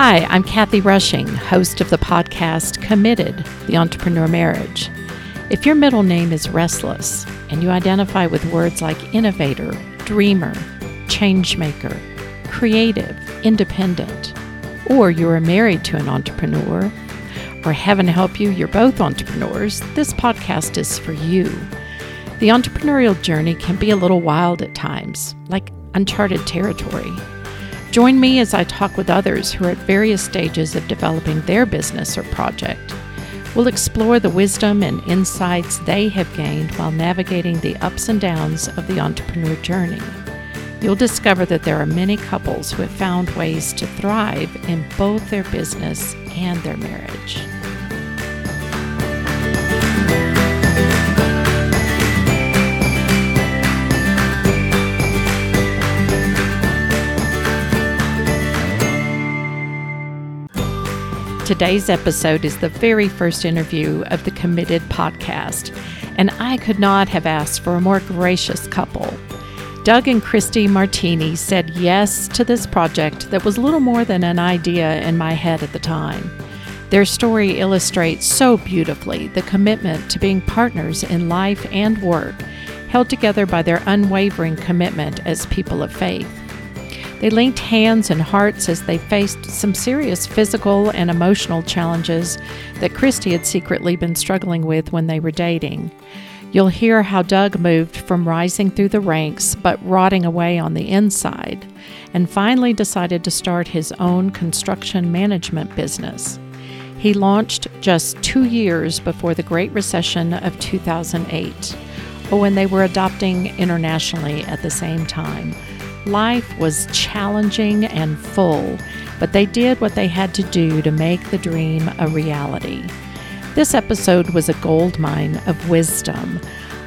Hi, I'm Kathy Rushing, host of the podcast Committed The Entrepreneur Marriage. If your middle name is Restless and you identify with words like innovator, dreamer, changemaker, creative, independent, or you are married to an entrepreneur, or heaven help you, you're both entrepreneurs, this podcast is for you. The entrepreneurial journey can be a little wild at times, like uncharted territory. Join me as I talk with others who are at various stages of developing their business or project. We'll explore the wisdom and insights they have gained while navigating the ups and downs of the entrepreneur journey. You'll discover that there are many couples who have found ways to thrive in both their business and their marriage. Today's episode is the very first interview of the Committed podcast, and I could not have asked for a more gracious couple. Doug and Cristie Martine said yes to this project that was little more than an idea in my head at the time. Their story illustrates so beautifully the commitment to being partners in life and work, held together by their unwavering commitment as people of faith. They linked hands and hearts as they faced some serious physical and emotional challenges that Cristie had secretly been struggling with when they were dating. You'll hear how Doug moved from rising through the ranks but rotting away on the inside, and finally decided to start his own construction management business. He launched just two years before the Great Recession of 2008, or when they were adopting internationally at the same time. Life was challenging and full, but they did what they had to do to make the dream a reality. This episode was a gold mine of wisdom.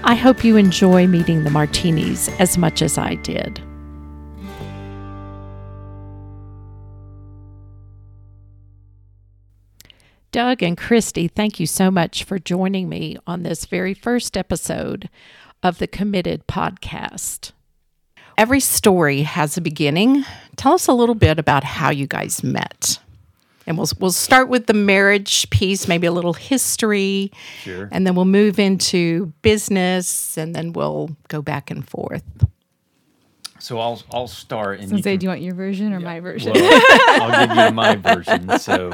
I hope you enjoy meeting the Martines as much as I did. Doug and Cristie, thank you so much for joining me on this very first episode of the Committed podcast. Every story has a beginning. Tell us a little bit about how you guys met. And we'll we'll start with the marriage piece, maybe a little history, Sure. and then we'll move into business, and then we'll go back and forth. So I'll I'll start and So you say, can- do you want your version or my version? well, I'll give you my version. So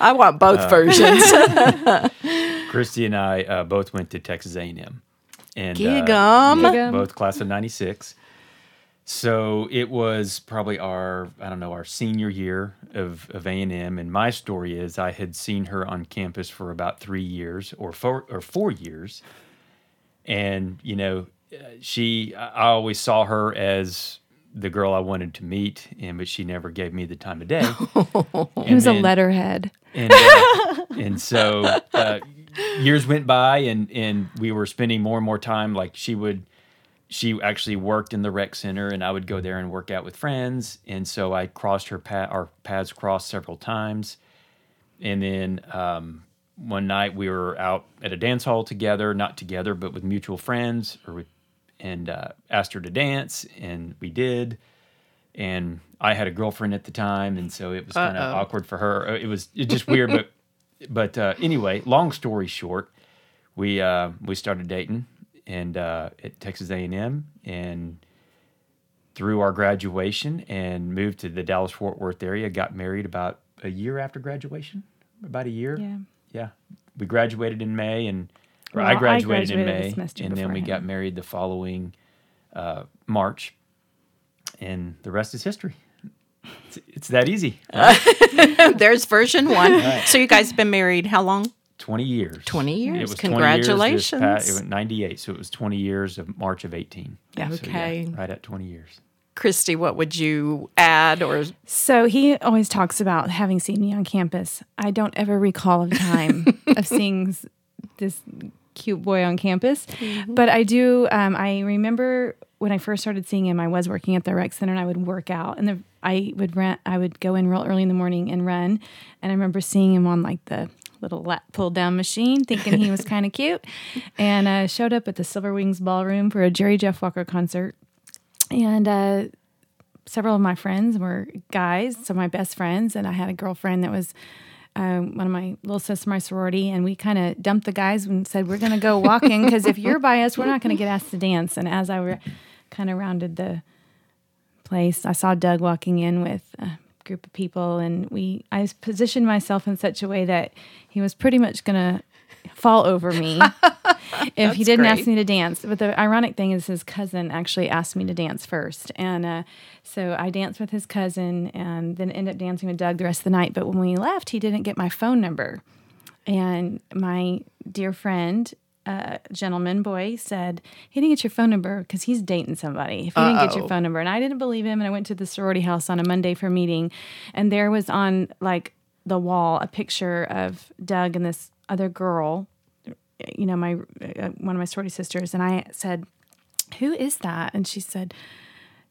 I want both versions. Cristie and I uh, both went to Texas A&M, and Gig uh, 'em. Gig 'em. both class of '96. So it was probably our I don't know our senior year of of A and M, and my story is I had seen her on campus for about three years or four or four years, and you know uh, she I I always saw her as the girl I wanted to meet, and but she never gave me the time of day. He was a letterhead. and uh, and so uh, years went by and and we were spending more and more time like she would she actually worked in the rec center and I would go there and work out with friends. And so I crossed her path our paths crossed several times. And then um, one night we were out at a dance hall together not together but with mutual friends or with, and uh, asked her to dance and we did. And I had a girlfriend at the time, and so it was kind of awkward for her. It was it just weird, but but uh, anyway, long story short, we uh, we started dating and uh, at Texas A and M, and through our graduation, and moved to the Dallas Fort Worth area. Got married about a year after graduation, about a year. Yeah. yeah. We graduated in May, and Well, I I graduated, in May, semester and then we before got married the following uh, March, and the rest is history. It's, it's that easy. There's version one. So you guys have been married how long? 20 years. 20 years. It was 20 years this Congratulations. it was 98, so it was 20 years of March of 18. Yeah, So, okay. right at 20 years. Cristie, what would you add or So he always talks about having seen me on campus. I don't ever recall a time of seeing this cute boy on campus, but I do. Um, I remember when I first started seeing him. I was working at the rec center, and I would work out, and the, I would run. I would go in real early in the morning and run, and I remember seeing him on like the little lat pull down machine, thinking he was kind of cute, and uh, showed up at the Silver Wings Ballroom for a Jerry Jeff Walker concert, and uh, several of my friends were guys, so my best friends, and I had a girlfriend that was um, one of my little sisters, my sorority, and we kind of dumped the guys and said, "We're going to go walking because if you're by us, we're not going to get asked to dance." And as I re- kind of rounded the place, I saw Doug walking in with a group of people, and we I positioned myself in such a way that he was pretty much going to fall over me if he didn't great. ask me to dance. But the ironic thing is, his cousin actually asked me to dance first, and uh, so I danced with his cousin, and then ended up dancing with Doug the rest of the night. But when we left, he didn't get my phone number, and my dear friend. Uh, gentleman boy said he didn't get your phone number because he's dating somebody. If he didn't get your phone number, and I didn't believe him, and I went to the sorority house on a Monday for a meeting, and there was on like the wall a picture of Doug and this other girl, you know, my uh, one of my sorority sisters, and I said, "Who is that?" And she said,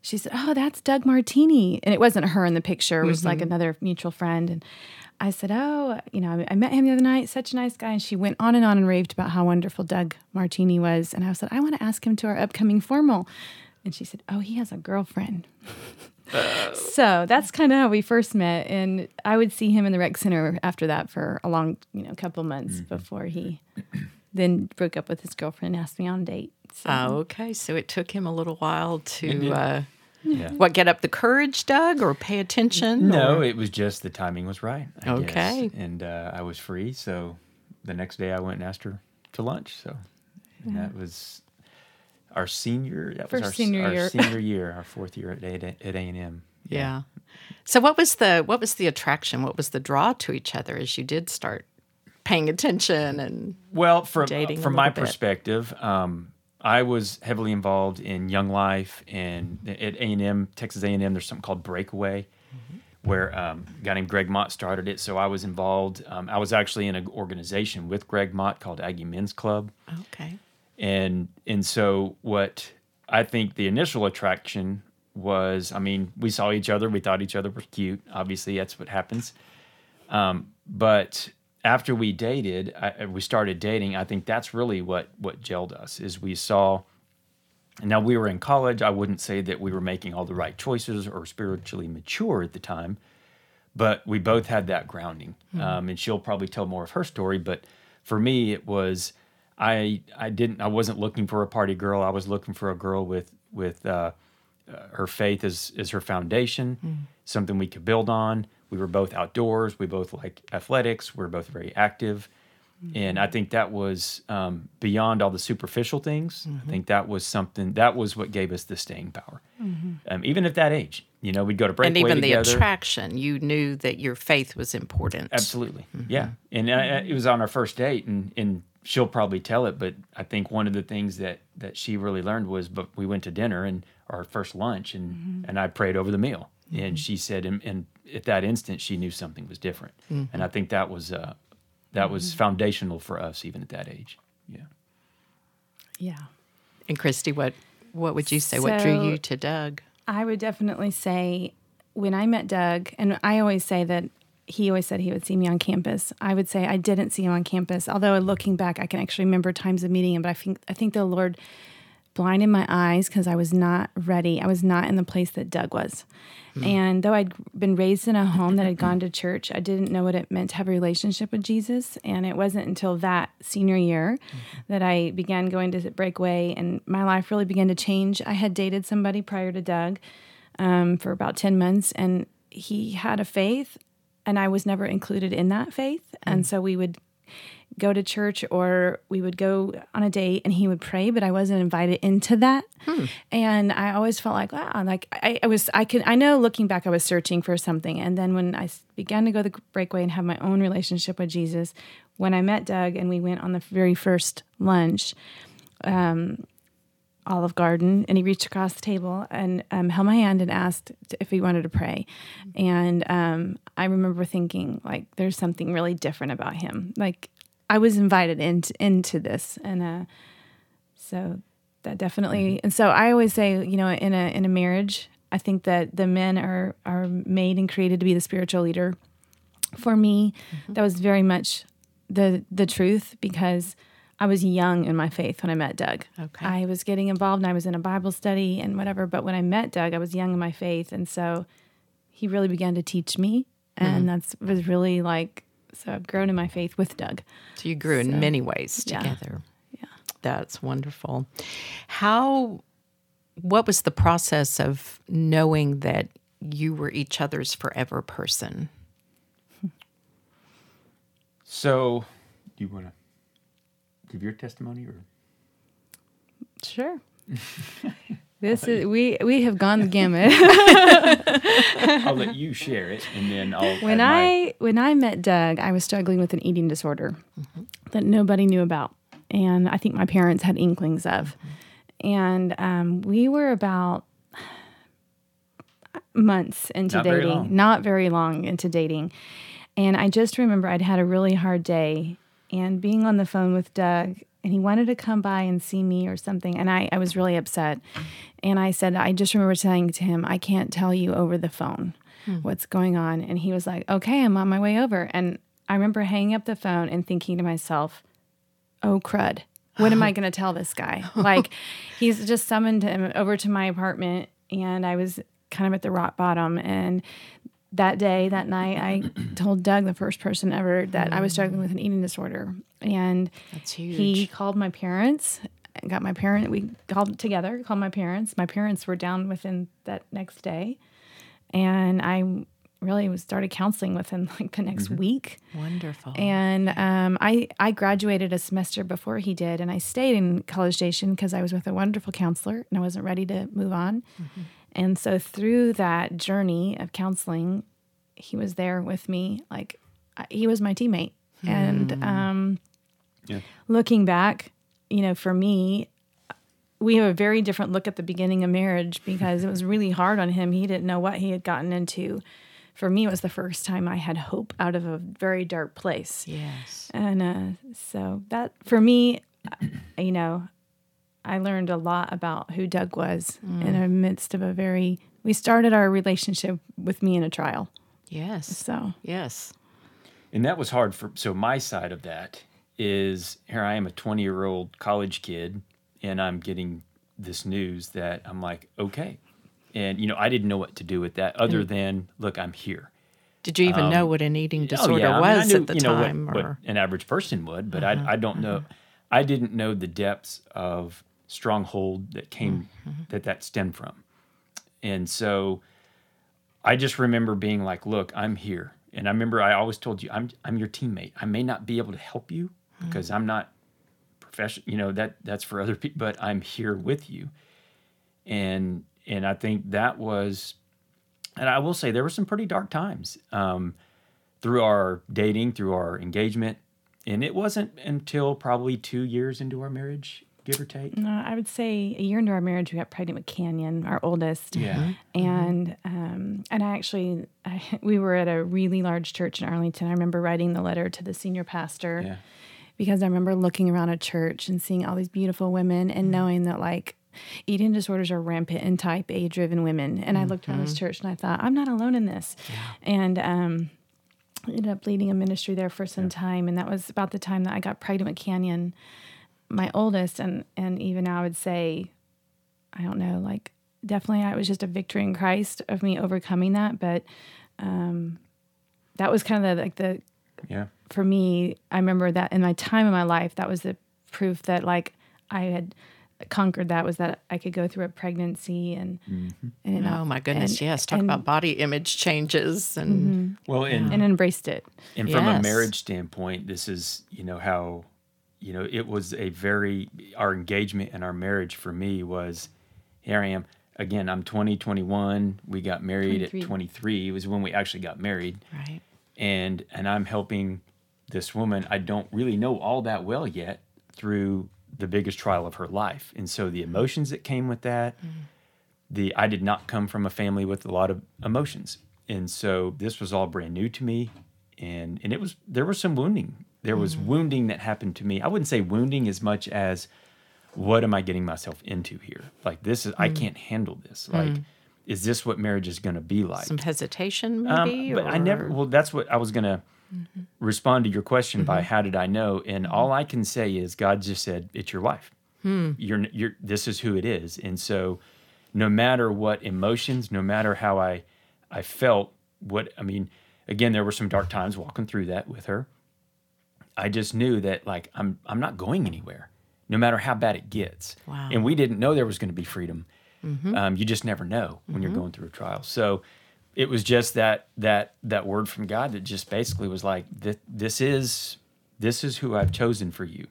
"She said, oh, that's Doug Martine," and it wasn't her in the picture; it was like another mutual friend. And I said, "Oh, you know, I- I met him the other night. Such a nice guy." And she went on and on and raved about how wonderful Doug Martine was. And I said, "I want to ask him to our upcoming formal." And she said, "Oh, he has a girlfriend." so that's kind of how we first met, and I would see him in the rec center after that for a long, you know, couple months before he then broke up with his girlfriend and asked me on a date. So Oh, okay. So it took him a little while to did. uh, Yeah. what get up the courage, Doug, or pay attention. No, or- it was just the timing was right. I Okay. guess. And uh, I was free, so the next day I went and asked her to lunch. So and that was our senior. That was First our, senior our year. senior year, our fourth year at A at A and M. yeah. So what was the what was the attraction? What was the draw to each other as you did start paying attention and Well, from Dating a from my bit. perspective, um, I was heavily involved in Young Life and at A and M, Texas A and M. There's something called Breakaway, where um, a guy named Greg Mott started it. So I was involved. Um, I was actually in an organization with Greg Mott called Aggie Men's Club, okay. and and so what I think the initial attraction was, I mean, we saw each other, we thought each other was cute. Obviously, that's what happens. Um, but after we dated, I, we started dating. I think that's really what what gelled us is we saw. Now we were in college. I wouldn't say that we were making all the right choices or spiritually mature at the time, but we both had that grounding. Um, and she'll probably tell more of her story. But for me, it was I I didn't I wasn't looking for a party girl. I was looking for a girl with with uh, uh, her faith as as her foundation, something we could build on. We were both outdoors. We both like athletics. We are both very active, and I think that was um, beyond all the superficial things. I think that was something that was what gave us the staying power. Um, even at that age, you know, we'd go to breakaway and even the attraction, you knew that your faith was important. Absolutely. Mm-hmm. Yeah. And uh, it was on our first date and, and she'll probably tell it, but I think one of the things that, that she really learned was, but we went to dinner and our first lunch and, Mm-hmm. and I prayed over the meal and she said, and, and at that instant, she knew something was different. Mm-hmm. And I think that was, uh, that was foundational for us even at that age. Yeah. yeah. And Cristie, what what would you say? what drew you to Doug? I would definitely say when I met Doug, and I always say that he always said he would see me on campus. I would say I didn't see him on campus. Although looking back, I can actually remember times of meeting him. But I think I think the Lord blinded my eyes because I was not ready. I was not in the place that Doug was. Hmm. And though I'd been raised in a home that had gone to church, I didn't know what it meant to have a relationship with Jesus. And it wasn't until that senior year hmm. that I began going to Breakaway and my life really began to change. I had dated somebody prior to Doug um, for about 10 months, and he had a faith, and I was never included in that faith. And hmm. so we would go to church or we would go on a date and he would pray, but I wasn't invited into that. And I always felt like, wow, like I, I was, I could, I know looking back, I was searching for something. And then when I began to go the breakaway and have my own relationship with Jesus, when I met Doug and we went on the very first lunch, um, Olive Garden, and he reached across the table and um, held my hand and asked if he wanted to pray. And um, I remember thinking, like, there's something really different about him. Like, I was invited into into this, and uh, so that definitely. Mm-hmm. And so I always say, you know, in a in a marriage, I think that the men are are made and created to be the spiritual leader. For me, mm-hmm. that was very much the the truth because I was young in my faith when I met Doug. Okay. I was getting involved and I was in a Bible study and whatever. But when I met Doug, I was young in my faith. And so he really began to teach me. And mm-hmm. that's was really like, so I've grown in my faith with Doug. So you grew in many ways yeah. together. Yeah. That's wonderful. How, what was the process of knowing that you were each other's forever person? So, do you want to give your testimony or? Sure. this is we we have gone the gamut. I'll let you share it, and then I'll. when add my- I when I met Doug, I was struggling with an eating disorder that nobody knew about, and I think my parents had inklings of. And um, we were about months into Not dating, long. not very long into dating, and I just remember I'd had a really hard day, and being on the phone with Doug, and he wanted to come by and see me or something, and I I was really upset, and I said I just remember saying to him, I can't tell you over the phone hmm. what's going on. And he was like, okay, I'm on my way over. And I remember hanging up the phone and thinking to myself, oh, crud. What am I going to tell this guy? Like, he's just summoned him over to my apartment, and I was kind of at the rock bottom. And that day, that night, I told Doug, the first person ever, that I was struggling with an eating disorder. And he called my parents, got my parent. We called together, called my parents. My parents were down within that next day, and I really started counseling within like the next week. Wonderful. And um, I I graduated a semester before he did, and I stayed in College Station because I was with a wonderful counselor, and I wasn't ready to move on. And so through that journey of counseling, he was there with me. Like he was my teammate, and um, Yeah. looking back, you know, for me, we have a very different look at the beginning of marriage because it was really hard on him. He didn't know what he had gotten into. For me, it was the first time I had hope out of a very dark place. yes. And uh, so that, for me, uh, you know, I learned a lot about who Doug was in the midst of a very, we started our relationship with me in a trial. Yes. So, Yes. And that was hard for so my side of that is here I am a 20 year old college kid and I'm getting this news that I'm like, okay. And you know, I didn't know what to do with that other mm. than look, I'm here. Did you even know um, what an eating Oh, disorder yeah, I mean, I was knew, at the you know, time? what, or an average person would, but I, uh-huh, I don't know. Uh-huh. I didn't know the depths of stronghold that came mm-hmm. that that stemmed from, and so I just remember being like, "Look, I'm here," and I remember I always told you, "I'm I'm your teammate. I may not be able to help you because I'm not professional. You know that that's for other people, but I'm here with you." And and I think that was, and I will say there were some pretty dark times. Um, through our dating, through our engagement. And it wasn't until probably two years into our marriage, give or take. uh, I would say a year into our marriage, we got pregnant with Canyon, our oldest. Yeah. and um, and I actually I, we were at a really large church in Arlington. I remember writing the letter to the senior pastor Yeah. Because I remember looking around a church and seeing all these beautiful women and knowing that like eating disorders are rampant in type A driven women. And I looked around this church and I thought I'm not alone in this. And um, I ended up leading a ministry there for some time, and that was about the time that I got pregnant with Canyon, my oldest, and and even now I would say I don't know, like definitely I was just a victory in Christ of me overcoming that. But um, that was kind of the, like the, Yeah. for me, I remember that in my time in my life, that was the proof that like I had conquered that was that I could go through a pregnancy and, mm-hmm. and it not- oh my goodness, and- yes. Talk and- about body image changes and mm-hmm. Well, and, and embraced it. and from a marriage standpoint, this is, you know, how, you know, it was a very, our engagement and our marriage for me was here I am. Again, I'm 20, 21. We got married 23. at 23. It was when we actually got married. right. And and I'm helping this woman I don't really know all that well yet through the biggest trial of her life. And so the emotions that came with that, mm-hmm. the I did not come from a family with a lot of emotions. And so this was all brand new to me and and it was there was some wounding. There was mm-hmm. wounding that happened to me. I wouldn't say wounding as much as what am I getting myself into here? Like this is I mm. can't handle this. Mm. Like is this what marriage is going to be like? Some hesitation, Um, maybe? but I never. Well, that's what I was gonna. Mm-hmm. respond to your question by mm-hmm. how did I know? And mm-hmm. all I can say is God just said, "It's your wife. Hmm. You're you're this is who it is." And so, no matter what emotions, no matter how I I felt, what I mean, again, there were some dark times walking through that with her. I just knew that like I'm I'm not going anywhere, no matter how bad it gets. Wow. And we didn't know there was going to be freedom. Mm-hmm. Um, you just never know when you're mm-hmm. going through a trial. So it was just that that that word from God that just basically was like this, this is this is who I've chosen for you,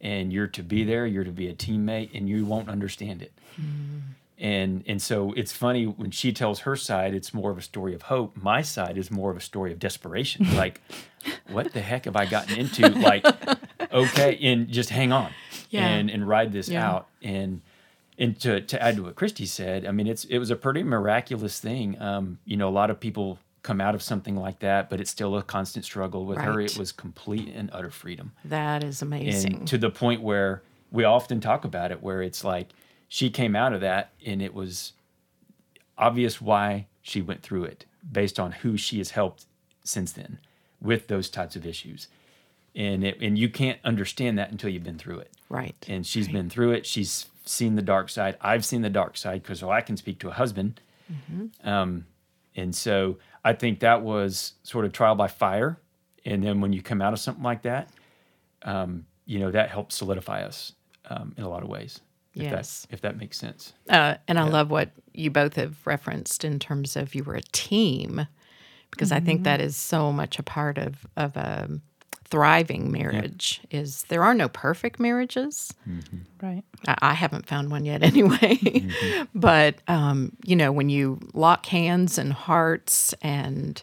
and you're to be there. You're to be a teammate, and you won't understand it. Mm-hmm. And and so it's funny when she tells her side, it's more of a story of hope. My side is more of a story of desperation. Like, what the heck have I gotten into? Like, okay, and just hang on Yeah. and and ride this Yeah. out. And and to to add to what Cristie said, I mean, it's it was a pretty miraculous thing. Um, you know, a lot of people come out of something like that, but it's still a constant struggle. With her, it was complete and utter freedom That is amazing. and to the point where we often talk about it where it's like she came out of that and it was obvious why she went through it based on who she has helped since then with those types of issues and it and you can't understand that until you've been through it right. and she's been through it she's seen the dark side. I've seen the dark side because well, i can speak to a husband. Um, and so i think that was sort of trial by fire. And then when you come out of something like that um, you know that helps solidify us um, in a lot of ways if Yes. that if that makes sense. Uh, and I love what you both have referenced in terms of you were a team, because I think that is so much a part of of a thriving marriage. Is there are no perfect marriages. Right. I, I haven't found one yet, anyway. but um, you know, when you lock hands and hearts and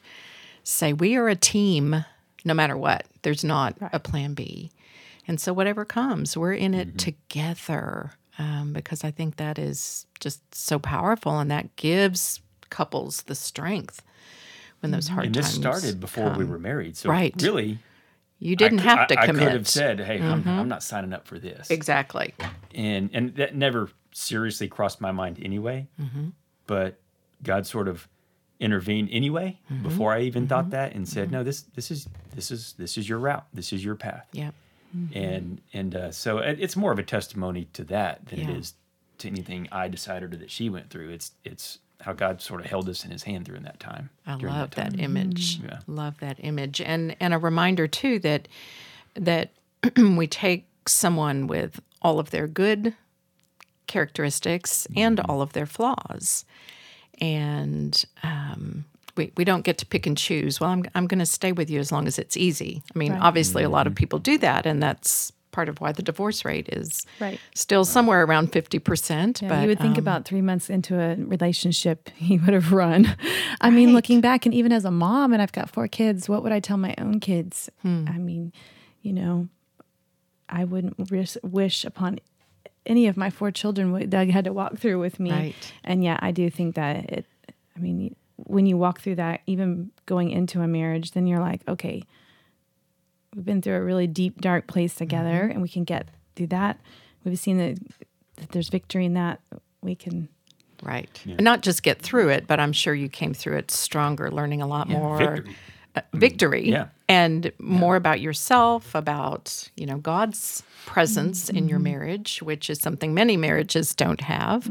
say we are a team, no matter what, there's not a plan B. And so whatever comes, we're in it together um, because I think that is just so powerful, and that gives couples the strength when those hard and times. this started before we were married so Right. really You didn't I, have to I, commit. Mm-hmm. I could have said hey I'm, I'm not signing up for this exactly. and and that never seriously crossed my mind anyway Mm-hmm. but god sort of intervened anyway Mm-hmm. before i even thought that and said no this this is this is this is your route this is your path Yeah. and and uh, so it, it's more of a testimony to that than Yeah. it is to anything i decided or that she went through it's it's how god sort of held us in his hand during that time I love that, time. image. Yeah. Love that image, and and a reminder too that that we take someone with all of their good characteristics and Mm-hmm. all of their flaws, and um, we we don't get to pick and choose. Well, I'm I'm going to stay with you as long as it's easy. I mean, Right. obviously, a lot Mm-hmm. of people do that, and that's part of why the divorce rate is Right. still somewhere around fifty percent. Yeah, but you would think um, about three months into a relationship, he would have run. I mean, looking back, and even as a mom, and I've got four kids, what would I tell my own kids? Hmm. I mean, you know, I wouldn't wish, wish upon any of my four children what Doug had to walk through with me. Right. And yeah, I do think that it, I mean, when you walk through that, even going into a marriage, then you're like, okay, we've been through a really deep, dark place together, and we can get through that. We've seen that, that there's victory in that. We can, Right. And not just get through it, but I'm sure you came through it stronger, learning a lot more victory. Uh, victory Yeah. and more about yourself, about, you know, God's presence in your marriage, which is something many marriages don't have.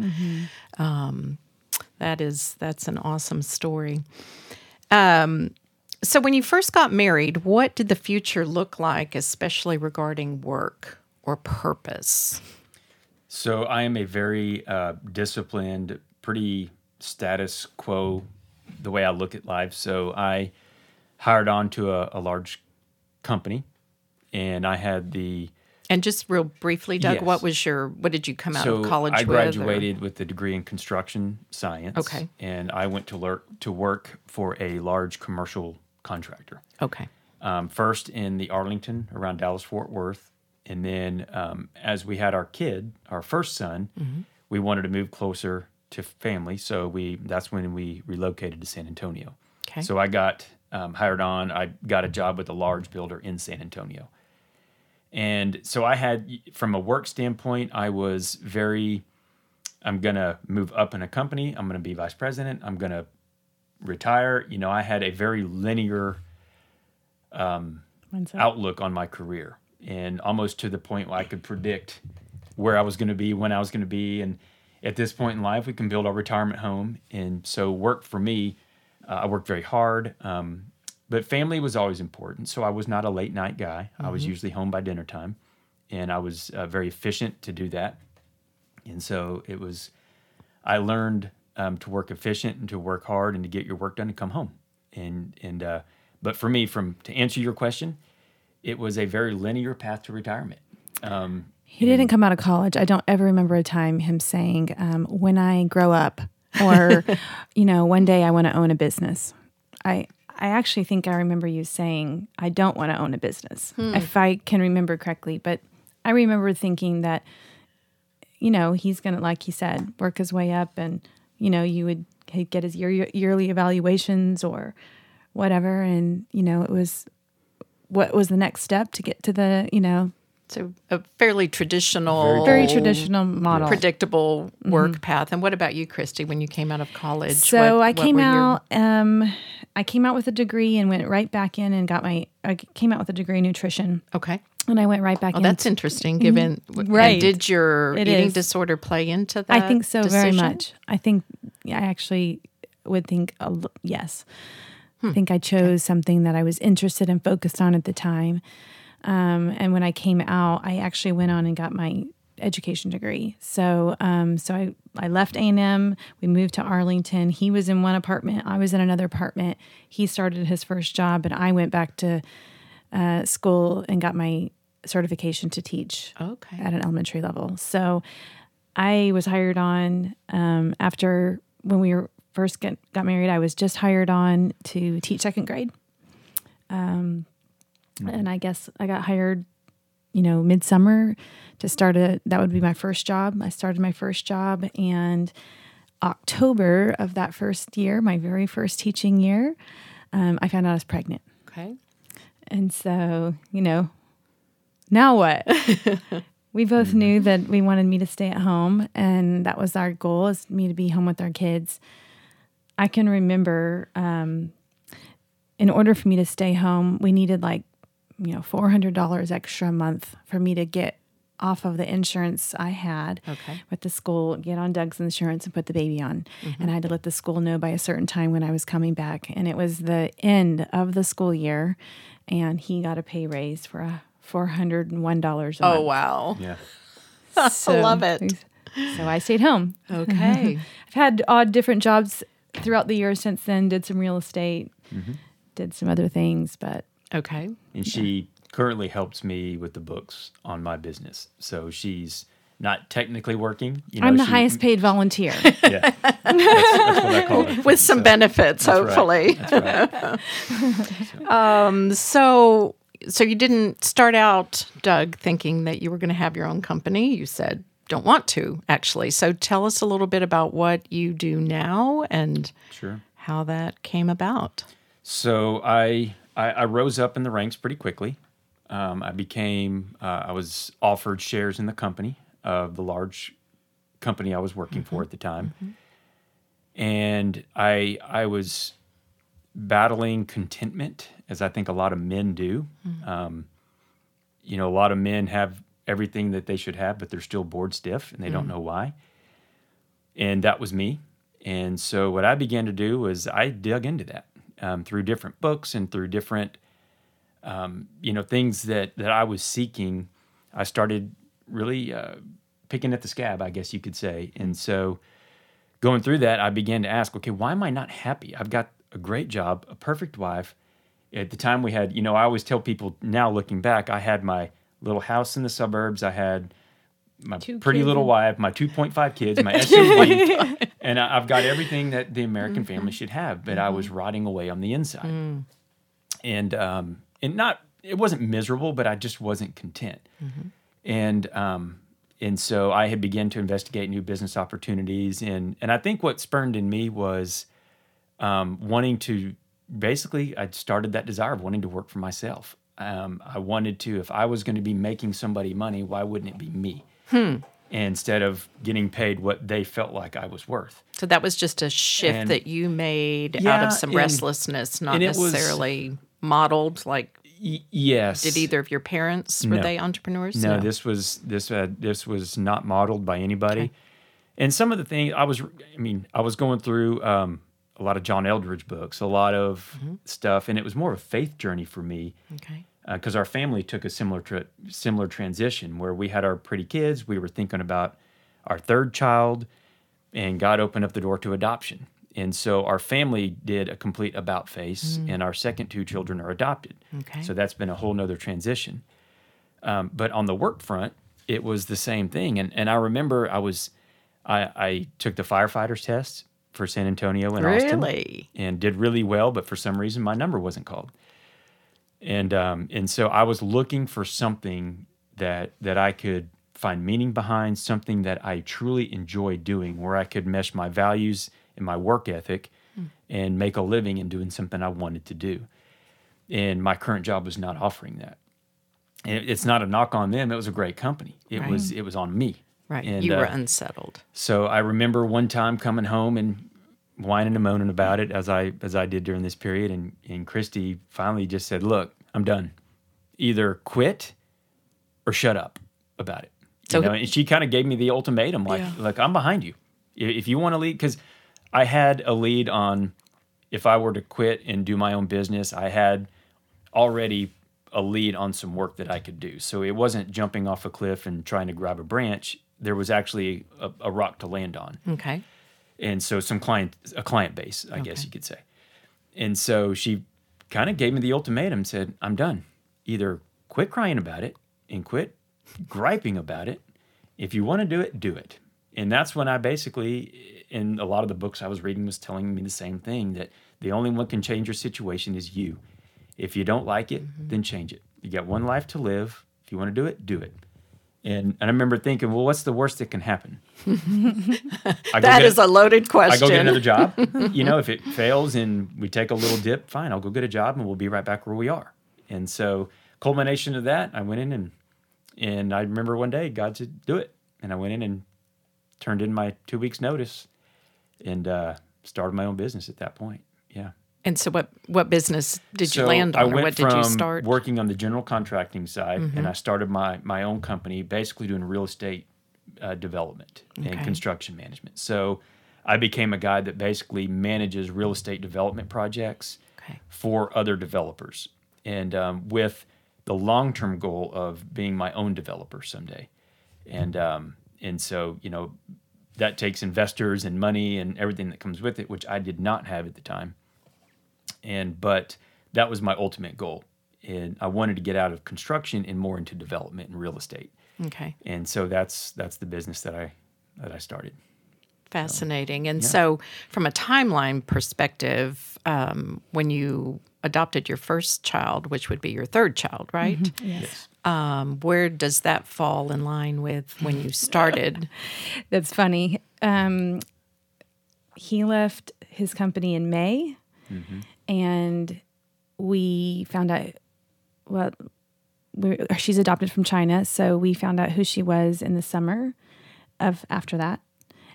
Um, that is that's an awesome story. Um, so when you first got married, what did the future look like, especially regarding work or purpose? So I am a very uh, disciplined, pretty status quo the way I look at life. So I hired on to a, a large company, and I had the And just real briefly, Doug, Yes. what was your what did you come out so of college I with? or- graduated with a degree in construction science. Okay. and I went to learn to work for a large commercial contractor. Okay. um, first in the Arlington around Dallas Fort Worth, and then um, as we had our kid, our first son, we wanted to move closer to family, so we that's when we relocated to San Antonio. Okay. So I got um, hired on. I got a job with a large builder in San Antonio, and so I had, from a work standpoint, I was very. I'm gonna move up in a company. I'm gonna be vice president. I'm gonna retire. You know, I had a very linear Mindset. outlook on my career and almost to the point where I could predict where I was going to be, when I was going to be. And at this point in life, we can build our retirement home. And so, work for me, uh, I worked very hard, um, but family was always important. So, I was not a late night guy. I was usually home by dinner time, and I was uh, very efficient to do that. And so, it was, I learned um, to work efficient and to work hard and to get your work done and come home. And, and, uh, but for me, from to answer your question, it was a very linear path to retirement. Um, He didn't come out of college. I don't ever remember a time him saying, um, "When I grow up," or, you know, one day I want to own a business. I I actually think I remember you saying, "I don't want to own a business," if I can remember correctly. But I remember thinking that, you know, he's gonna, like he said, work his way up, and you know, you would he'd get his year, yearly evaluations or whatever, and you know, it was what was the next step to get to the, you know, So a fairly traditional, very traditional model. predictable work path. And what about you, Cristie? When you came out of college, So what- I came were your- out. Um, I came out with a degree and went right back in and got my. I came out with a degree in nutrition, Okay. And I went right back in. Oh, that's interesting. Given and Right. did your It eating is. disorder play into that? I think so very much. I think I actually would think a l- yes. Hmm. I think I chose something that I was interested and focused on at the time. Um, and when I came out, I actually went on and got my education degree. So, um, so I, I left A&M. We moved to Arlington. He was in one apartment. I was in another apartment. He started his first job, and I went back to uh, school and got my certification to teach Okay. at an elementary level. So I was hired on um, after when we were first get, got married. I was just hired on to teach second grade. Um, and I guess I got hired, you know, midsummer to start a. That would be my first job. I started my first job, and October of that first year, my very first teaching year, um, I found out I was pregnant. Okay. And so, you know, now what? we both knew that we wanted me to stay at home, and that was our goal: is me to be home with our kids. I can remember, um, in order for me to stay home, we needed like, you know, four hundred dollars extra a month for me to get off of the insurance I had Okay. with the school, get on Doug's insurance and put the baby on. And I had to let the school know by a certain time when I was coming back. And it was the end of the school year, and he got a pay raise for a four hundred and one dollars Oh month. wow. yeah. So, love it. So I stayed home. Okay. I've had odd different jobs throughout the years since then. Did some real estate, mm-hmm. did some other things, but okay. And she currently helps me with the books on my business. So she's not technically working. You know, I'm the she- highest paid volunteer. Yeah, that's, that's what I call it. With some benefits, That's right. hopefully. That's right. So, so you didn't start out, Doug, thinking that you were going to have your own company. You said don't want to actually. So, tell us a little bit about what you do now and Sure. how that came about. So I, I I rose up in the ranks pretty quickly. Um, I became uh, I was offered shares in the company of the large company I was working for at the time, and I I was battling contentment as I think a lot of men do. Um, you know, a lot of men have everything that they should have, but they're still bored stiff and they don't know why. And that was me. And so what I began to do was I dug into that um, through different books and through different, um, you know, things that that I was seeking. I started really uh, picking at the scab, I guess you could say. And so going through that, I began to ask, okay, why am I not happy? I've got a great job, a perfect wife. At the time, we had, you know, I always tell people now looking back, I had my little house in the suburbs. I had my Two pretty kids little wife, my 2.5 kids, my SUV, and I- I've got everything that the American family should have. But I was rotting away on the inside, and um, and not it wasn't miserable, but I just wasn't content, and um, and so I had begun to investigate new business opportunities, and and I think what spurned in me was um, wanting to basically I started that desire of wanting to work for myself. Um, I wanted to, if I was going to be making somebody money, why wouldn't it be me? Instead of getting paid what they felt like I was worth. So that was just a shift And- that you made out of some and- restlessness, not it was- necessarily modeled like Y- yes. Did either of your parents were No. they entrepreneurs? No, this was this uh, this was not modeled by anybody. And some of the things I was, I mean, I was going through um, a lot of John Eldredge books, a lot of stuff, and it was more of a faith journey for me Okay. because our family took a similar tra- similar transition where we had our pretty kids. We were thinking about our third child, and God opened up the door to adoption. And so our family did a complete about face, and our second two children are adopted. Okay. So that's been a whole nother transition. Um, but on the work front, it was the same thing. And and I remember I was, I, I took the firefighters test for San Antonio and Austin Really? and did really well, but for some reason my number wasn't called. And um, and so I was looking for something that that I could find meaning behind, something that I truly enjoy doing, where I could mesh my values and my work ethic, and make a living in doing something I wanted to do. And my current job was not offering that. And it- it's not a knock on them; it was a great company. It Right. was it was on me. Right. And, you were uh, unsettled. so I remember one time coming home and whining and moaning about it as I as I did during this period, and and Cristie finally just said, "Look, I'm done. Either quit or shut up about it." You So- know, and she kind of gave me the ultimatum, like, Yeah. "Look, I'm behind you. If you want to leave because I had a lead on if I were to quit and do my own business, I had already a lead on some work that I could do. So it wasn't jumping off a cliff and trying to grab a branch. There was actually a, a rock to land on, Okay. and so some client a client base, I guess you could say. And so she kind of gave me the ultimatum, said, "I'm done. Either quit crying about it and quit griping about it. If you want to do it, do it." And that's when I basically, in a lot of the books I was reading, was telling me the same thing that the only one can change your situation is you. If you don't like it, mm-hmm. then change it. You got one life to live. If you want to do it, do it. And, and I remember thinking, well, what's the worst that can happen? That is a loaded question. I go get another job. you know, if it fails and we take a little dip, fine, I'll go get a job and we'll be right back where we are. And so, culmination of that, I went in and and I remember one day God said, "Do it," and I went in and turned in my two weeks notice and uh, started my own business at that point. Yeah. And so, what what business did you So land I on, or went what did you start? Mm-hmm. Working on the general contracting side, and I started my my own company, basically doing real estate uh, development and Okay. construction management. So I became a guy that basically manages real estate development projects Okay. for other developers, and um, with the long term goal of being my own developer someday. And um, and so you know that takes investors and money and everything that comes with it, which I did not have at the time. And but that was my ultimate goal. And i wanted to get out of construction and more into development and real estate. Okay. and so that's that's the business that i that i started. Fascinating. And so, from a timeline perspective, um, when you adopted your first child, which would be your third child, right? yes Um, where does that fall in line with when you started? That's funny. Um, he left his company in May, and we found out. Well, we she's adopted from China, so we found out who she was in the summer of after that,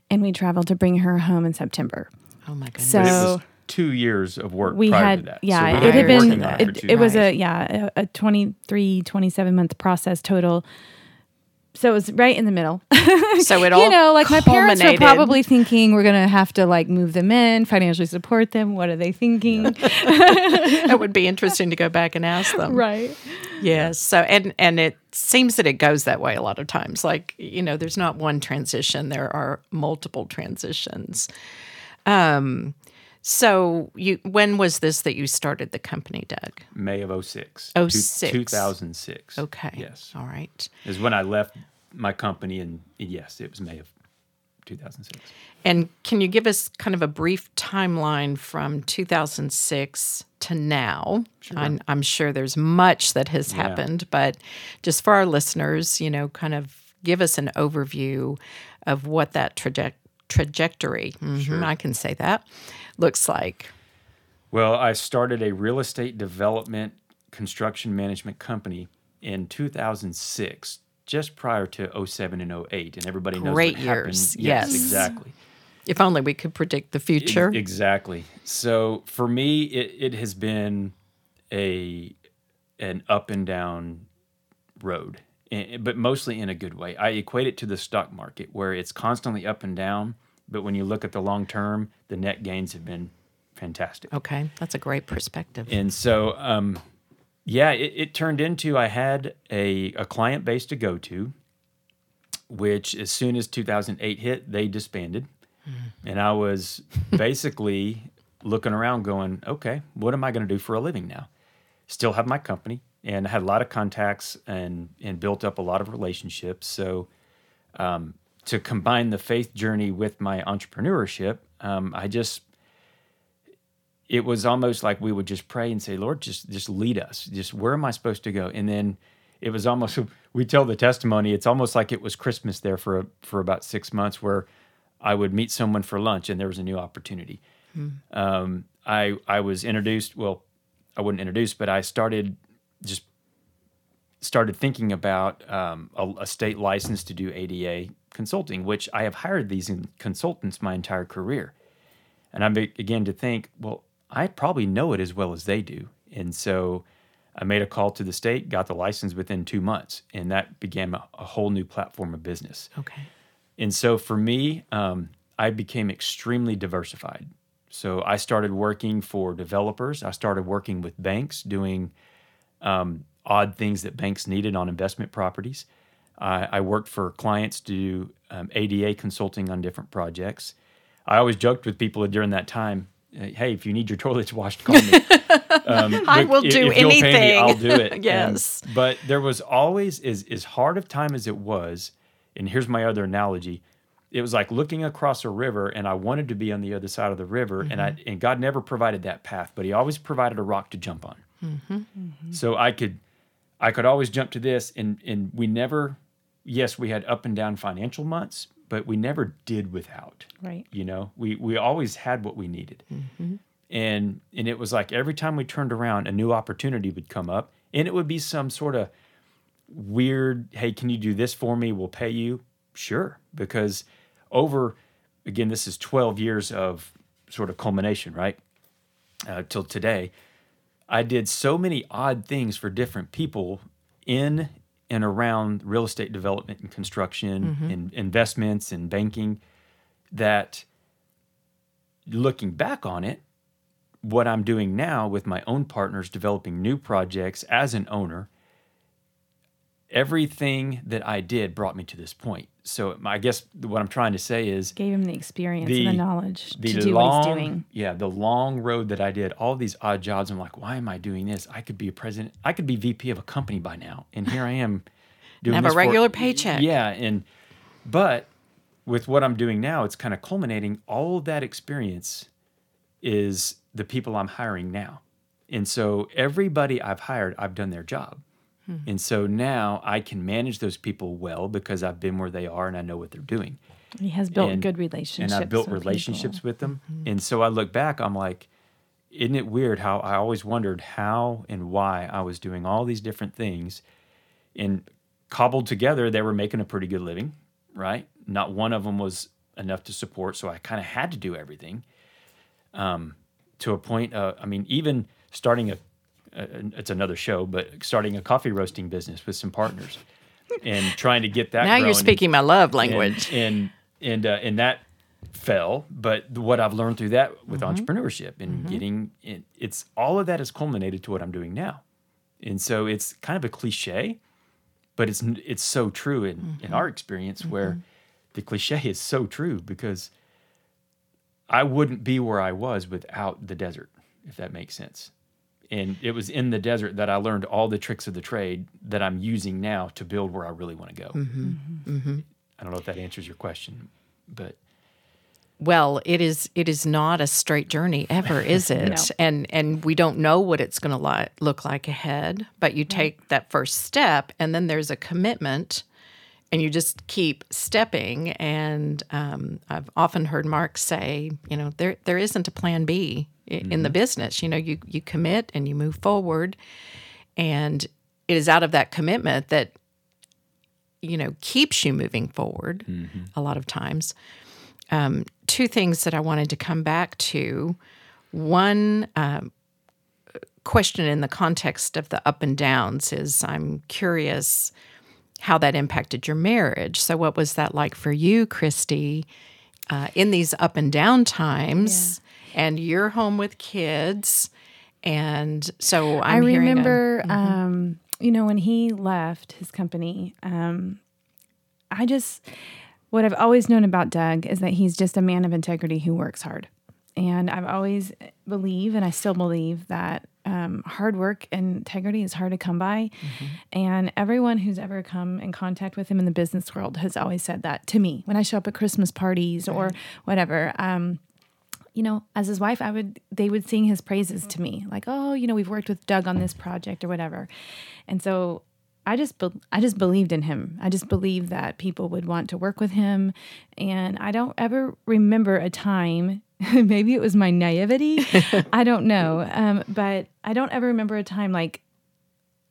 and we traveled to bring her home in September. oh my goodness. So- it was two years of work we prior had to that. yeah So we it had had been been working on it, it, it was a yeah a, a 23 27 month process total. So it was right in the middle. So it all you know like my parents were probably thinking we're gonna have to like move them in financially support them. What are they thinking? It would be interesting to go back and ask them. right. Yes. So and and it seems that it goes that way a lot of times. Like, you know, there's not one transition, there are multiple transitions. Um so you when was this that you started the company, Doug? may of 06 Oh, Two- six. 2006 Okay. yes All right. is when i left my company and yes it was may of 2006 And can you give us kind of a brief timeline from 2006 to now? I'm, I'm sure there's much that has Yeah. happened, but just for our listeners, you know, kind of give us an overview of what that traje- trajectory, mhm, I can say that, looks like. Well, I started a real estate development construction management company in 2006, just prior to 07 and 08. And everybody knows Great years, Yes, yes. exactly. If only we could predict the future. Exactly. So for me, it, it has been a an up and down road, but mostly in a good way. I equate it to the stock market where it's constantly up and down, but when you look at the long term, the net gains have been fantastic. Okay, that's a great perspective. And so, um, yeah, it, it turned into I had a, a client base to go to, which as soon as 2008 hit, they disbanded. And I was basically looking around going, okay, what am I going to do for a living now? Still have my company and I had a lot of contacts and, and built up a lot of relationships. So, um, to combine the faith journey with my entrepreneurship, um, I just it was almost like we would just pray and say, Lord, just just lead us. Just where am I supposed to go? And then it was almost we tell the testimony. It's almost like it was Christmas there for for about six months, where I would meet someone for lunch and there was a new opportunity. Um, I I was introduced. Well, I wasn't introduced, but I started just started thinking about um, a, a state license to do ADA consulting, which I have hired these consultants my entire career. And I began to think, well, I probably know it as well as they do. And so I made a call to the state, got the license within two months, and that began a, a whole new platform of business. Okay. And so for me, um, I became extremely diversified. So I started working for developers. I started working with banks, doing um, odd things that banks needed on investment properties. I I worked for clients to do um, ADA consulting on different projects. I always joked with people during that time, "Hey, if you need your toilets washed, call me." Um, I will if- do if you'll me, anything. I'll do it. And- Yes. but there was always as as hard of time as it was, and here's my other analogy. It was like looking across a river, and I wanted to be on the other side of the river, and I and God never provided that path, but He always provided a rock to jump on. So I could, I could always jump to this, and and we never, yes, we had up and down financial months, but we never did without. Right. You know, we we always had what we needed, and and it was like every time we turned around, a new opportunity would come up, and it would be some sort of weird, hey, can you do this for me? We'll pay you. Sure, because over again, this is twelve years of sort of culmination, right? Uh, till today, I did so many odd things for different people in and around real estate development and construction mm-hmm. and investments and banking that looking back on it, what I'm doing now with my own partners developing new projects as an owner, everything that I did brought me to this point. So I guess what I'm trying to say is Gave him the experience The- and the knowledge the to do long, what he's doing. yeah, the long road that I did, all these odd jobs. I'm like, why am I doing this? I could be a president. I could be VP of a company by now, and here I am doing have a this for- regular paycheck. Yeah, and but with what I'm doing now, it's kind of culminating. All of that experience is the people I'm hiring now, and so everybody I've hired, I've done their job. Hmm. And so now I can manage those people well because I've been where they are and I know what they're doing He has built and- good relationships. and I've built with relationships people. with them. Mm-hmm. And so I look back, I'm like, isn't it weird how I always wondered how and why I was doing all these different things and cobbled together, they were making a pretty good living, right? Not one of them was enough to support. So I kind of had to do everything um, to a point. Uh, I mean, even starting a, it's another show, but starting a coffee roasting business with some partners and trying to get that Now you're speaking my love language. and and uh, and that fell but what i've learned through that with Mm-hmm. entrepreneurship and getting it, it's all of that has culminated to what i'm doing now and so it's kind of a cliche but it's it's so true in Mm-hmm. in our experience where the cliche is so true because i wouldn't be where i was without the desert if that makes sense and it was in the desert that i learned all the tricks of the trade that i'm using now to build where i really want to go Mm-hmm. i don't know if that answers your question but Well, it is it is not a straight journey ever, is it? No. And and we don't know what it's going to li- look like ahead, but you take that first step and then there's a commitment and you just keep stepping and um, I've often heard Mark say, you know, there there isn't a plan B i- in the business. You know, you you commit and you move forward and it is out of that commitment that you know keeps you moving forward a lot of times um, two things that I wanted to come back to. One, um, question in the context of the up and downs is I'm curious how that impacted your marriage. So, what was that like for you, Cristie, uh, in these up and down times? And you're home with kids. And so I'm I hearing a- remember, um, you know, when he left his company, um, I just, what I've always known about Doug is that he's just a man of integrity who works hard. And I've always believe, and I still believe that um, hard work and integrity is hard to come by. And everyone who's ever come in contact with him in the business world has always said that to me when I show up at Christmas parties or whatever. Um, you know, as his wife, I would they would sing his praises to me, like, oh, you know, we've worked with Doug on this project or whatever, and so I just be, I just believed in him. I just believed that people would want to work with him, and I don't ever remember a time. maybe it was my naivety, I don't know, um, but I don't ever remember a time like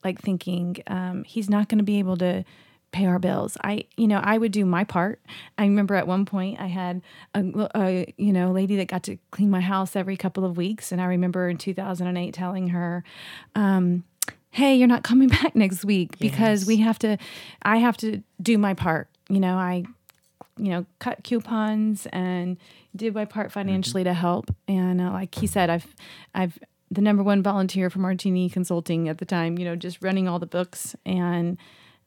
like thinking um, he's not going to be able to pay our bills. I, you know, I would do my part. I remember at one point I had a, a, you know, lady that got to clean my house every couple of weeks, and I remember in 2008 telling her, um, "Hey, you're not coming back next week because we have to. I have to do my part. You know, I." You know, cut coupons and did my part financially to help. And uh, like he said, I've, I've the number one volunteer for Martine Consulting at the time. You know, just running all the books and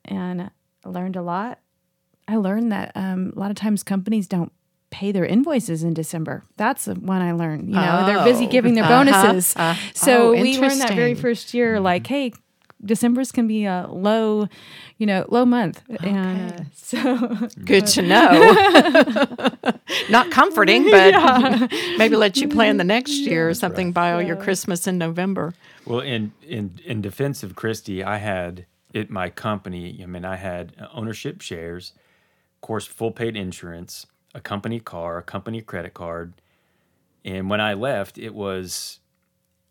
and learned a lot. I learned that um, a lot of times companies don't pay their invoices in December. That's the one I learned. You know, they're busy Oh. giving their Uh-huh. bonuses. Uh, so oh, we learned that very first year, like, hey, December's can be a low, you know, low month, and uh, so Good to know. Not comforting, but maybe let you plan the next year or something. by all your Christmas in November. Well, in in in defense of Cristie, I had at my company. I mean, I had ownership shares, of course, full paid insurance, a company car, a company credit card, and when I left, it was,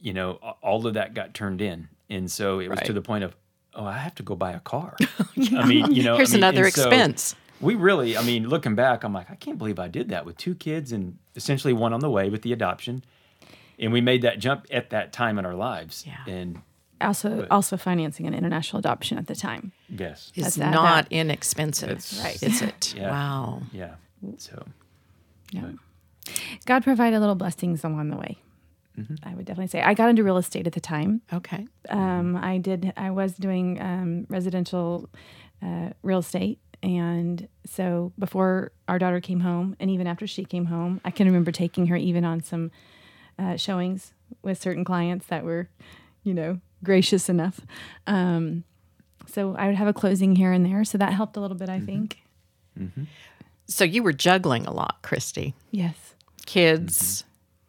you know, all of that got turned in, and so it was to the point of, oh, I have to go buy a car. I mean, you know, I Here's mean, another and so expense. We really, I mean, looking back, I'm like, I can't believe I did that with two kids and essentially one on the way with the adoption. And we made that jump at that time in our lives. Yeah. And also also financing an international adoption at the time. yes. It's That's- not that- inexpensive, It's- right? Is it? Yeah. Wow. Yeah. So Yeah. God provided little blessings along the way. I would definitely say I got into real estate at the time. Okay. Um, I did. I was doing um, residential uh, real estate, and so before our daughter came home, and even after she came home, I can remember taking her even on some uh, showings with certain clients that were, you know, gracious enough. Um, so I would have a closing here and there, so that helped a little bit. I think. So you were juggling a lot, Cristie. Yes. Kids,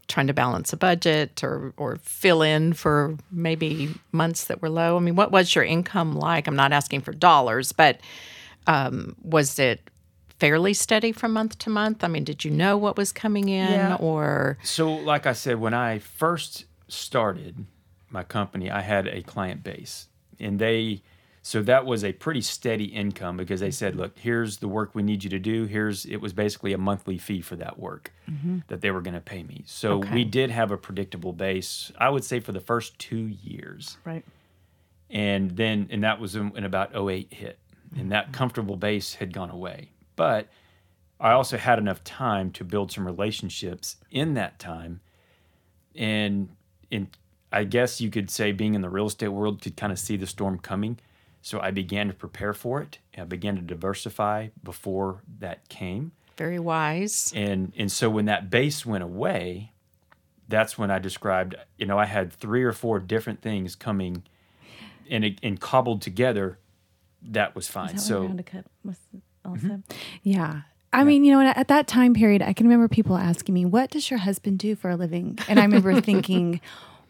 trying to balance a budget or or fill in for maybe months that were low. I mean, what was your income like? I'm not asking for dollars, but um, was it fairly steady from month to month? I mean, did you know what was coming in, Yeah. or So, like I said, when I first started my company, I had a client base, and they, so that was a pretty steady income because they said, "Look, here's the work we need you to do. Here's it was basically a monthly fee for that work mm-hmm. that they were going to pay me." So Okay. we did have a predictable base. I would say for the first two years, Right. and then and that was in, in about 08 hit and that mm-hmm. comfortable base had gone away but i also had enough time to build some relationships in that time and in i guess you could say being in the real estate world could kind of see the storm coming so i began to prepare for it i began to diversify before that came very wise? and and so when that base went away that's when i described you know i had three or four different things coming and and cobbled together that was fine Is that what so round a cup was also? Mm-hmm. Yeah. I mean, you know, at that time period, I can remember people asking me, "What does your husband do for a living?" And I remember thinking,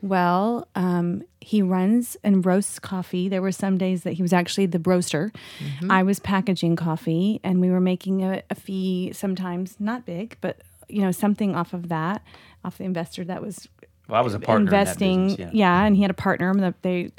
"Well, um, he runs and roasts coffee. There were some days that he was actually the roaster. I was packaging coffee, and we were making a, a fee sometimes, not big, but you know, something off of that, off the investor that was well i was a partner investing. in that business, yeah. and he had a partner that they,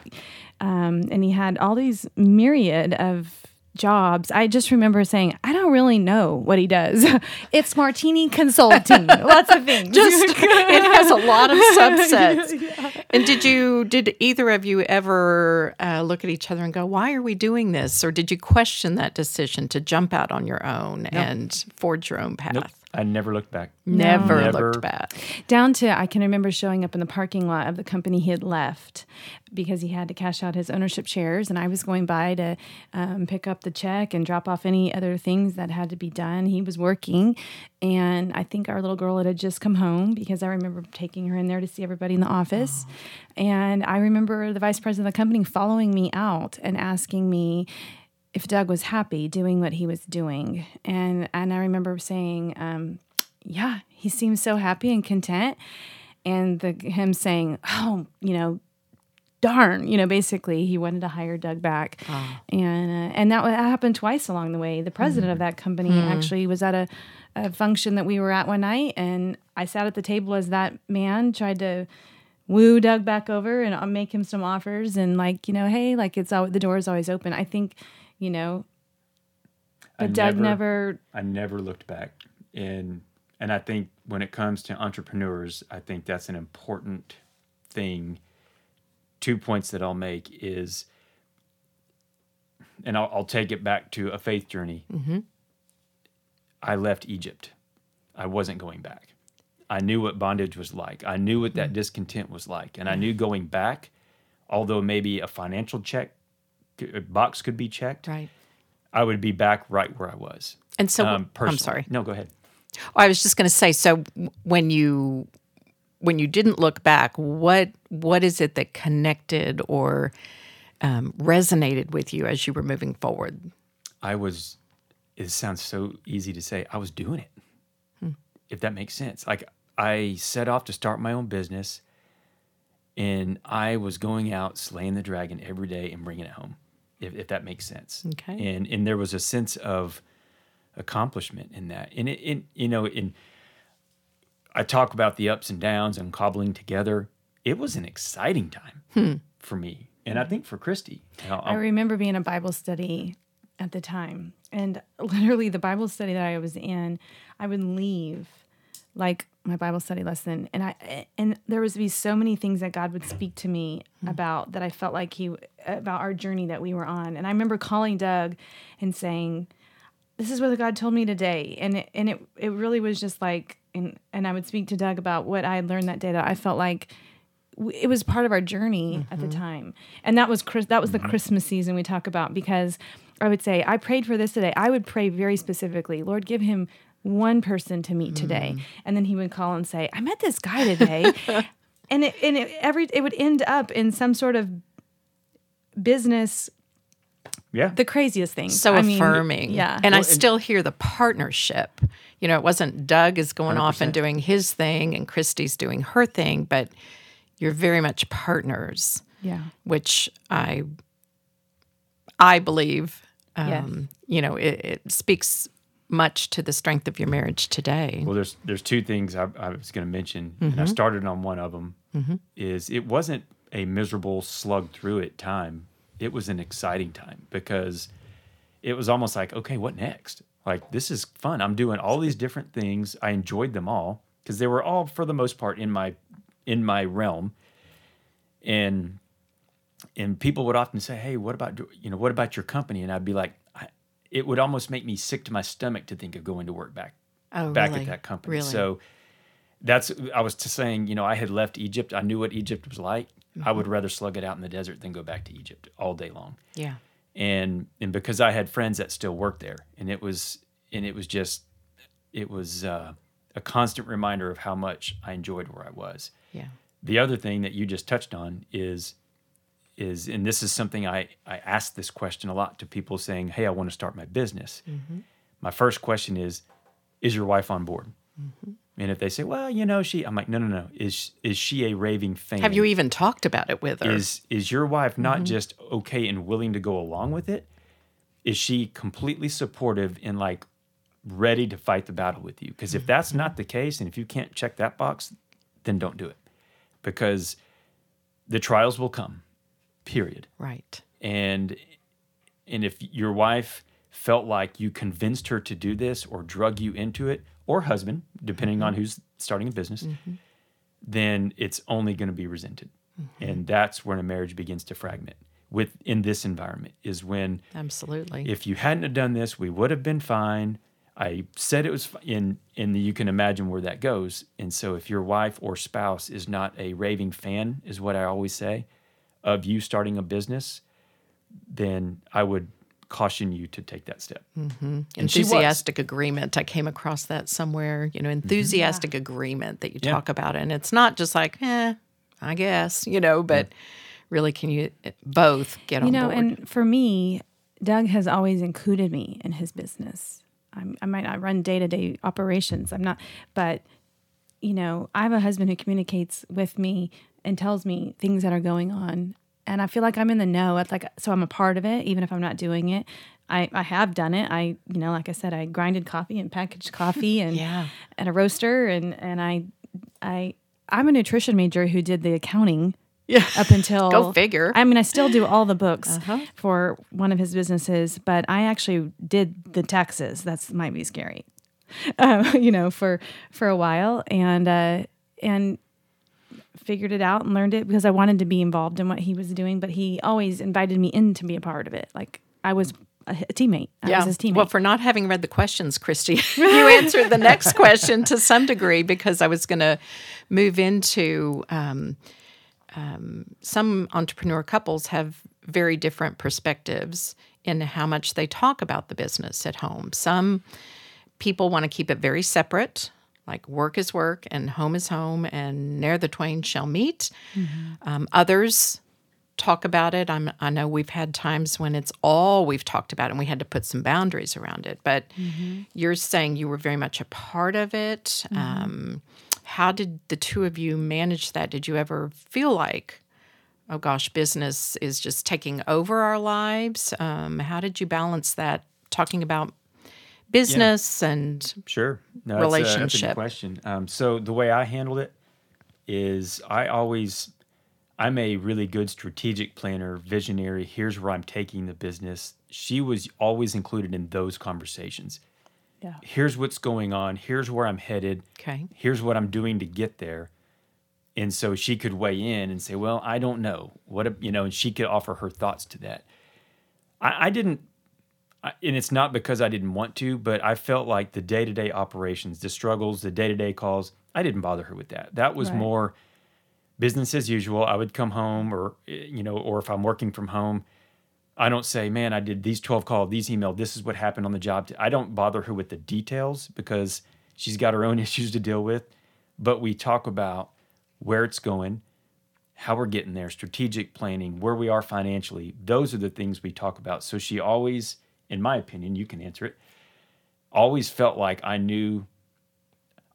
um, and he had all these myriad of jobs. I just remember saying, I don't really know what he does. it's Martine Consulting. Lots of things. Just it has a lot of subsets. And did you, did either of you ever uh, look at each other and go, why are we doing this? Or did you question that decision to jump out on your own and forge your own path? Nope. I never looked back. Never, Never. looked back. Down to, I can remember showing up in the parking lot of the company he had left because he had to cash out his ownership shares. And I was going by to um, pick up the check and drop off any other things that had to be done. He was working. And I think our little girl had just come home because I remember taking her in there to see everybody in the office. And I remember the vice president of the company following me out and asking me, if Doug was happy doing what he was doing. And and I remember saying, um, yeah, he seems so happy and content. And the him saying, oh, you know, darn, you know, basically he wanted to hire Doug back. And uh, and that, happened twice along the way. The president of that company actually was at a, a function that we were at one night, and I sat at the table as that man tried to woo Doug back over and uh, make him some offers and like you know, hey, like it's all the door is always open. I think, you know, I but Doug never, I never looked back. And and I think when it comes to entrepreneurs, I think that's an important thing. Two points that I'll make is, and I'll, I'll take it back to a faith journey. Mm-hmm. I left Egypt. I wasn't going back. I knew what bondage was like. I knew what that mm. discontent was like, and I knew going back, although maybe a financial check box could be checked, Right. I would be back right where I was. And so, Um, I'm sorry. No, go ahead. I was just going to say. So when you when you didn't look back, what what is it that connected or um, resonated with you as you were moving forward? I was. It sounds so easy to say. I was doing it. If that makes sense. Like I set off to start my own business, and I was going out slaying the dragon every day and bringing it home. If, if that makes sense. Okay. And and there was a sense of accomplishment in that. And it, it you know in. I talk about the ups and downs and cobbling together. It was an exciting time hmm. for me, and I think for Cristie. I remember being a Bible study at the time, and literally the Bible study that I was in, I would leave like my Bible study lesson, and I and there was be so many things that God would speak to me hmm. about that I felt like He about our journey that we were on, and I remember calling Doug and saying, "This is what God told me today," and it, and it it really was just like, and and I would speak to Doug about what I had learned that day that I felt like it was part of our journey at the mm-hmm. time. And that was Chris, that was the mm-hmm. christmas season we talk about because i would say i prayed for this today. I would pray very specifically lord give him one person to meet today and then he would call and say i met this guy today and it and it every it would end up in some sort of business yeah. the craziest thing so I mean, affirming. yeah And I still hear the partnership. You know, it wasn't Doug is going off and doing his thing and Cristie's doing her thing, but you're very much partners, yeah which I I believe um, Yes. you know, it, it speaks much to the strength of your marriage today. Well, there's there's two things I, I was going to mention, and I mm-hmm. started on one of them. Mm-hmm. Is it wasn't a miserable slug through it time. It was an exciting time because it was almost like, okay, what next? Like this is fun. I'm doing all these different things. I enjoyed them all because they were all, for the most part, in my in my realm. And and people would often say, "Hey, what about you know what about your company?" And I'd be like, it would almost make me sick to my stomach to think of going to work back oh, back really? at that company. Really? So that's I was just saying, you know, I had left Egypt. I knew what Egypt was like. I would rather slug it out in the desert than go back to Egypt all day long. yeah. And and because I had friends that still worked there, and it was and it was just it was uh, a constant reminder of how much I enjoyed where I was. Yeah. The other thing that you just touched on is is and this is something I I ask this question a lot to people saying, "Hey, I want to start my business." Mm-hmm. My first question is, "Is your wife on board?" Mm-hmm. And if they say, "Well, you know, she," I'm like, "No, no, no. Is is she a raving fan? Have you even talked about it with her? is is your wife not mm-hmm. just okay and willing to go along with it? Is she completely supportive and like ready to fight the battle with you? Because if that's not the case, and if you can't check that box, then don't do it, because the trials will come. Period. right. And and if your wife felt like you convinced her to do this or drug you into it, or husband, depending on mm-hmm. who's starting a business, mm-hmm. then it's only going to be resented. Mm-hmm. and that's when a marriage begins to fragment. With in this environment is when Absolutely. if you hadn't have done this, we would have been fine. I said it was in in the you can imagine where that goes. And so if your wife or spouse is not a raving fan, is what I always say, of you starting a business, then I would caution you to take that step. And she was. enthusiastic agreement. I came across that somewhere, you know, enthusiastic agreement that you Yeah. talk about. And it's not just like, eh, I guess, you know, but really, can you eh, both get on? you on know, board? and for me, Doug has always included me in his business. I'm, I might not run day to day operations. I'm not, but you know, I have a husband who communicates with me and tells me things that are going on, and I feel like I'm in the know. It's like so I'm a part of it, even if I'm not doing it. I, I have done it. I you know, like I said, I grinded coffee and packaged coffee and Yeah. at a roaster, and and I I I'm a nutrition major who did the accounting yeah. up until Go figure. I mean, I still do all the books Uh-huh. for one of his businesses, but I actually did the taxes. That's might be scary, um, you know, for for a while, and uh, and figured it out and learned it because I wanted to be involved in what he was doing. But he always invited me in to be a part of it. Like I was a, a teammate. I was his teammate. Well, for not having read the questions, Cristie, you answered the next question to some degree because I was going to move into um, um, some entrepreneur couples have very different perspectives in how much they talk about the business at home. Some people want to keep it very separate. Like work is work and home is home, and ne'er the twain shall meet. Um, others talk about it. I'm, I know we've had times when it's all we've talked about, and we had to put some boundaries around it. But you're saying you were very much a part of it. Um, how did the two of you manage that? Did you ever feel like, oh gosh, business is just taking over our lives? Um, how did you balance that? Talking about business and Sure. No, that's a- That's a, Relationship. good question. Um, so the way I handled it is I always, I'm a really good strategic planner, visionary. Here's where I'm taking the business. She was always included in those conversations. yeah. Here's what's going on. Here's where I'm headed. okay, Here's what I'm doing to get there. And so she could weigh in and say, "Well, I don't know what you know," and she could offer her thoughts to that. I, I didn't I- and it's not because I didn't want to, but I felt like the day to day operations, the struggles, the day to day calls, I didn't bother her with that. That was Right. more business as usual. I would come home, or eh, you know, or if I'm working from home, I don't say, "Man, I did these twelve calls, these emailed. This is what happened on the job." I don't bother her with the details because she's got her own issues to deal with. But we talk about where it's going, how we're getting there, strategic planning, where we are financially. Those are the things we talk about. So she always, in my opinion, you can answer it, always felt like I knew,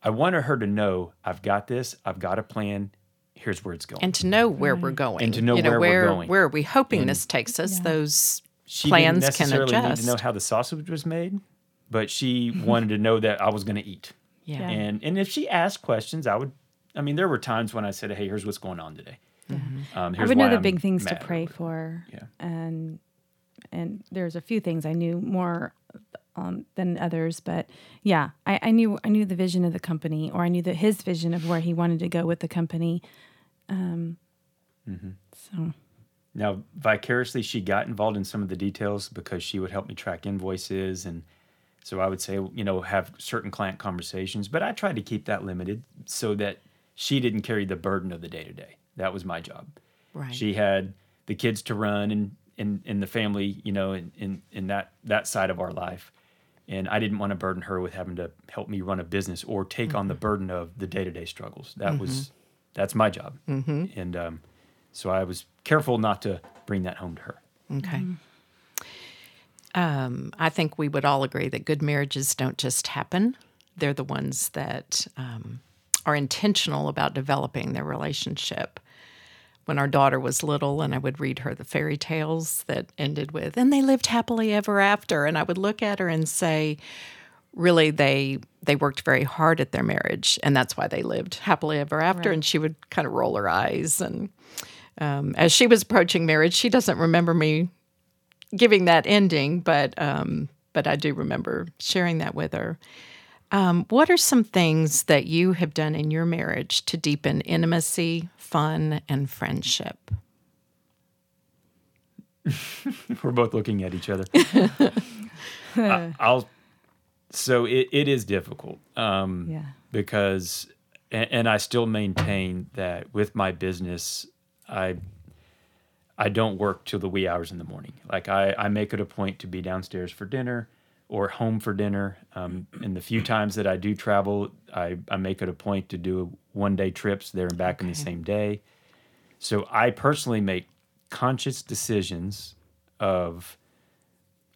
I wanted her to know I've got this, I've got a plan, here's where it's going. and to know where we're going, And to know you know, where we're where going. where are we hoping this takes us? Those she plans didn't can necessarily need to know how the sausage was made, but she wanted to know that I was going to eat. yeah. Yeah. And and if she asked questions, I would. I mean, there were times when I said, "Hey, here's what's going on today." Um, I here's would know the I'm big things to mad or pray for. Yeah. And and there's a few things I knew more um, than others, but yeah, I, I knew I knew the vision of the company, or I knew that his vision of where he wanted to go with the company. Um, Mm-hmm. So Now, vicariously, she got involved in some of the details because she would help me track invoices. And so I would say, you know, have certain client conversations. But I tried to keep that limited so that she didn't carry the burden of the day to day. That was my job. Right. She had the kids to run and in, in the family, you know, in, in, in that, that side of our life. And I didn't want to burden her with having to help me run a business or take on the burden of the day to day struggles. That was, that's my job. Mm-hmm. And um, so I was careful not to bring that home to her. Okay. Um, I think we would all agree that good marriages don't just happen. They're the ones that um, are intentional about developing their relationship. When our daughter was little, and I would read her the fairy tales that ended with, and they lived happily ever after. And I would look at her and say, really, they they worked very hard at their marriage, and that's why they lived happily ever after. And she would kind of roll her eyes. And um, as she was approaching marriage, she doesn't remember me giving that ending, but um, but I do remember sharing that with her. Um, what are some things that you have done in your marriage to deepen intimacy, fun, and friendship? We're both looking at each other. I, I'll. So it, it is difficult. Um, Yeah. Because, and, and I still maintain that with my business, I. I don't work till the wee hours in the morning. Like I, I make it a point to be downstairs for dinner or home for dinner. Um, and the few times that I do travel, I, I make it a point to do one day trips there and back in the same day. So I personally make conscious decisions of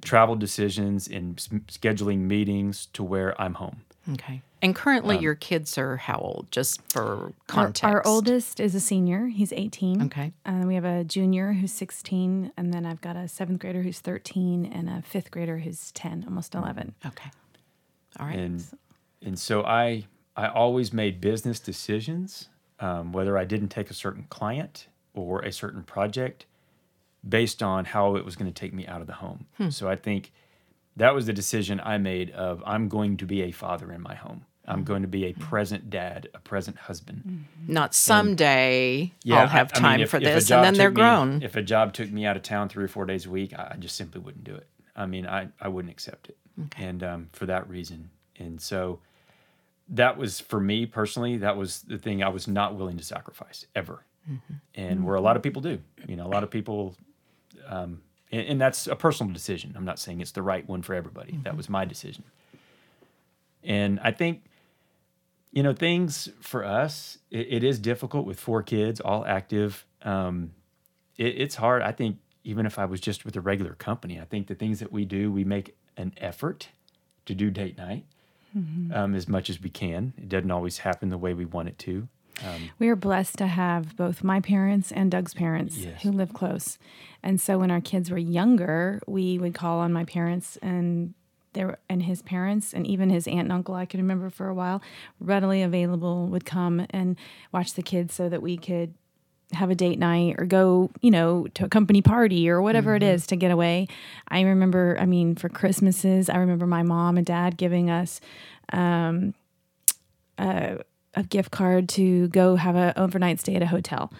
travel decisions and scheduling meetings to where I'm home. Okay. And currently, um, your kids are how old? Just for context. our oldest is a senior. He's 18. Okay. And we have a junior who's 16. And then I've got a seventh grader who's 13 and a fifth grader who's 10, almost 11. Okay. All right. and and so I I always made business decisions, um, whether I didn't take a certain client or a certain project, based on how it was going to take me out of the home. Hmm. So I think that was the decision I made of I'm going to be a father in my home. I'm going to be a present dad, a present husband. Not someday Yeah. I'll have I mean, time if- for this, and then they're me- grown. If a job took me out of town three or four days a week, I, I just simply wouldn't do it. I mean, I, I wouldn't accept it. Okay. And um, for that reason. And so that was, for me personally, that was the thing I was not willing to sacrifice ever. Mm-hmm. And where a lot of people do. You know, a lot of people, um, and, and that's a personal decision. I'm not saying it's the right one for everybody. Mm-hmm. That was my decision. And I think you know things for us it, it is difficult with four kids all active um, it, it's hard i think even if i was just with a regular company i think the things that we do we make an effort to do date night um, as much as we can it doesn't always happen the way we want it to um, We are blessed to have both my parents and Doug's parents Yes. who live close. And so when our kids were younger, we would call on my parents and there and his parents and even his aunt and uncle I can remember for a while readily available would come and watch the kids so that we could have a date night or go, you know, to a company party or whatever it is to get away. I remember, I mean, for Christmases, I remember my mom and dad giving us um, a, a gift card to go have an overnight stay at a hotel.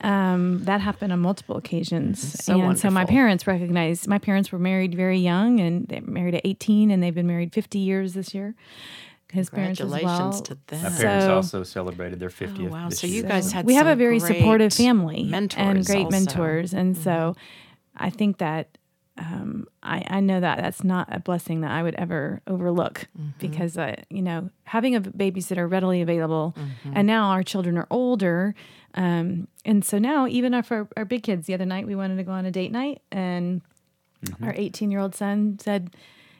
Um, that happened on multiple occasions. So and so my parents recognized, my parents were married very young and they married at 18 and they've been married 50 years this year. His parents as well. Congratulations to them. my So- parents also celebrated their 50th Oh, wow. this So you year. guys had we have a very supportive family mentors and great also. mentors and so i think that um, I, I know that that's not a blessing that i would ever overlook Mm-hmm. because uh, you know having a babysitter readily available Mm-hmm. and now our children are older um, and so now even our, our, our big kids the other night we wanted to go on a date night and Mm-hmm. our 18 year old son said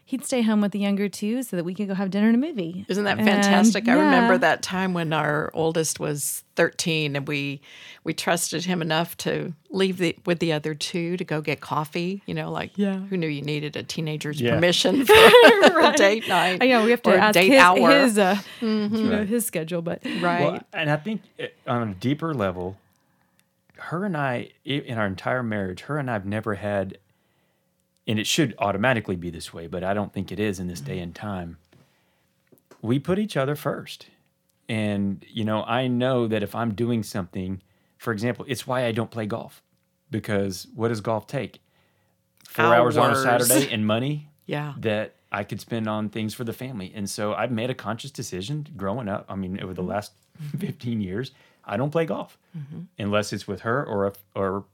he'd stay home with the younger two so that we could go have dinner and a movie Isn't that And, fantastic? I remember that time when our oldest was 13 and we we trusted him enough to leave the with the other two to go get coffee, you know, like Yeah. who knew you needed a teenager's Yeah. permission for a date night. I know we have to ask date his, hour. his, uh, you know, right. his schedule, but right. Well, and I think on a deeper level, her and I, i- in our entire marriage, her and I have never had, and it should automatically be this way, but I don't think it is in this day mm-hmm. and time. We put each other first. And, you know, I know that if I'm doing something, for example, it's why I don't play golf because what does golf take? Four hours on a Saturday and money yeah. that I could spend on things for the family. And so I've made a conscious decision growing up. I mean, over the mm-hmm. last mm-hmm. 15 years, I don't play golf unless it's with her or a, or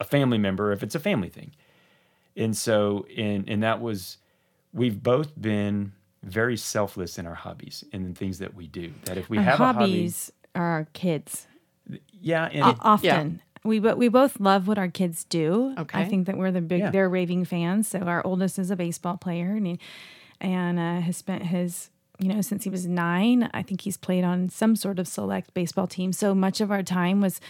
a family member if it's a family thing. And so, and, and that was, we've both been very selfless in our hobbies and the things that we do. That if we our have hobbies are our kids. yeah, and O- often. We but we both love what our kids do. Okay. I think that we're the big Yeah. they're raving fans. So our oldest is a baseball player and he, and uh, has spent his you know since he was nine. I think he's played on some sort of select baseball team. So much of our time was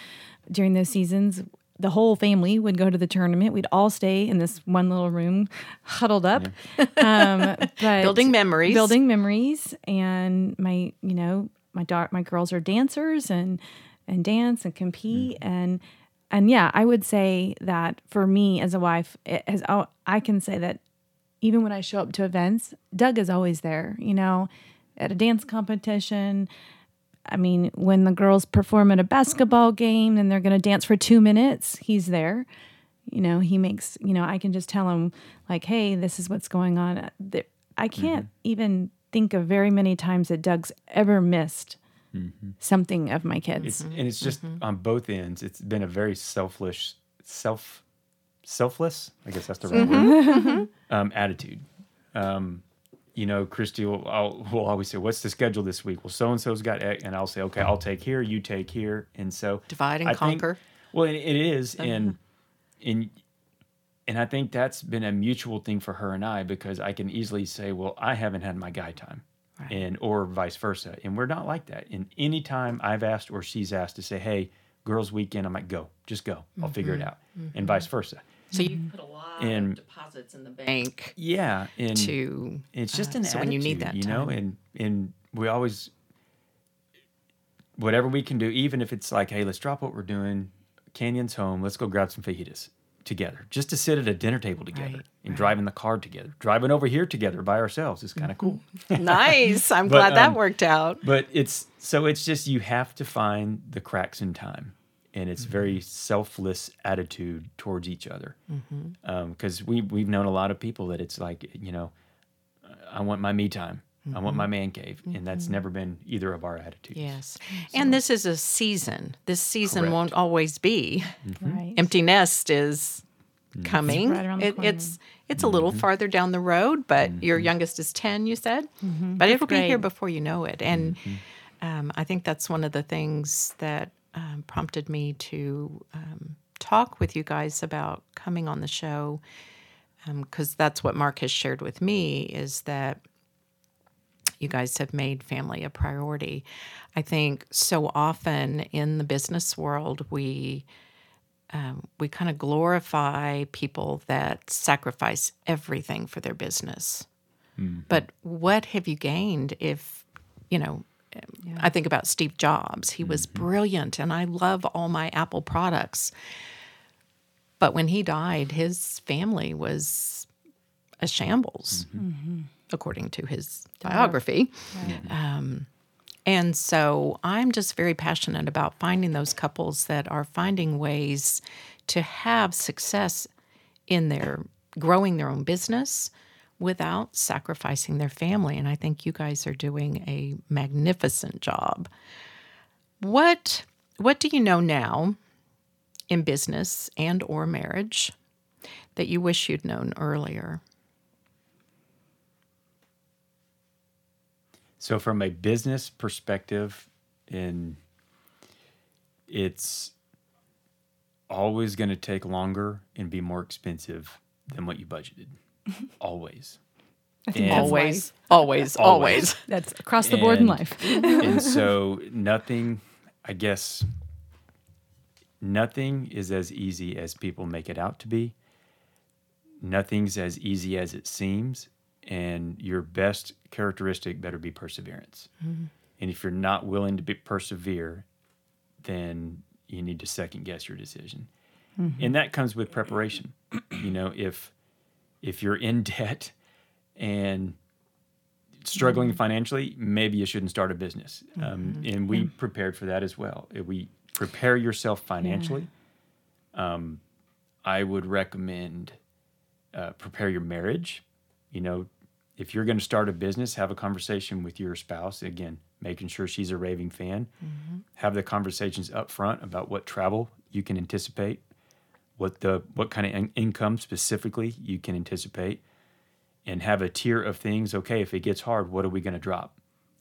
during those seasons. The whole family would go to the tournament. We'd all stay in this one little room, huddled up, um, but Building memories. building memories. And my, you know, my daughter, my girls are dancers and and dance and compete and and yeah, I would say that for me as a wife, it has. oh, I can say that even when I show up to events, Doug is always there, you know, at a dance competition. I mean, when the girls perform at a basketball game and they're going to dance for two minutes, he's there. You know, he makes, you know, I can just tell him, like, hey, this is what's going on. Uh, I mm-hmm. can't even think of very many times that Doug's ever missed mm-hmm. something of my kids. It's and it's just mm-hmm. on both ends. It's been a very selfless, self, selfless. I guess that's the right word. Um, attitude. Um, you know, Cristie will, I'll, will always say, "What's the schedule this week?" Well, so and so's got, X, and I'll say, "Okay, I'll take here, you take here," and so Divide and I think- conquer. well, it, it is, oh, and and and I think that's been a mutual thing for her and I because I can easily say, "Well, I haven't had my guy time." And or vice versa, and we're not like that. And any time I've asked or she's asked to say, "Hey, girls' weekend," I'm like, "Go, just go. I'll figure it mm-hmm. out," mm-hmm. and vice versa. So you put a lot And- of deposits in the bank Yeah, and to. it's just uh, an so when you need attitude, that you know, time. and and we always whatever we can do, even if it's like, hey, let's drop what we're doing, Canyon's home, let's go grab some fajitas together, just to sit at a dinner table together Right, and drive in the car together, driving over here together by ourselves is kind of cool. nice. I'm But, glad that um, worked out. But it's so it's just you have to find the cracks in time, and it's mm-hmm. very selfless attitude towards each other. Mm-hmm. Um, because we we've known a lot of people that it's like you know, I want my me time, I want my mm-hmm. man cave, and that's never been either of our attitudes. Yes. And this is a season. This season Correct. won't always be. right. Empty Nest is coming. right It- it's it's a little farther down the road, but your youngest is 10, you said? But it'll be here before you know it. And um, I think that's one of the things that um, prompted me to um, talk with you guys about coming on the show because that's what Mark has shared with me is that you guys have made family a priority. I think so often in the business world, we um, we kind of glorify people that sacrifice everything for their business. But what have you gained if, you know, I think about Steve Jobs. He was mm-hmm. brilliant, and I love all my Apple products. But when he died, his family was a shambles, mm-hmm. Mm-hmm. according to his biography. Um, and so I'm just very passionate about finding those couples that are finding ways to have success in their growing their own business without sacrificing their family. And I think you guys are doing a magnificent job. What what do you know now in business and or marriage that you wish you'd known earlier? So from a business perspective, in it's always going to take longer and be more expensive than what you budgeted. Always. I think Always, always, always. That's across the board in life. and so nothing, I guess, nothing is as easy as people make it out to be. Nothing's as easy as it seems. And your best characteristic better be perseverance. Mm-hmm. And if you're not willing to be, persevere, then you need to second guess your decision. Mm-hmm. And that comes with preparation. you know, if if you're in debt and struggling financially, maybe you shouldn't start a business. Um, and we prepared for that as well. If we prepare yourself financially, um, I would recommend uh, prepare your marriage. You know, if you're going to start a business, have a conversation with your spouse. Again, making sure she's a raving fan. Have the conversations up front about what travel you can anticipate, what the what kind of in- income specifically you can anticipate, and have a tier of things. Okay, if it gets hard, what are we going to drop?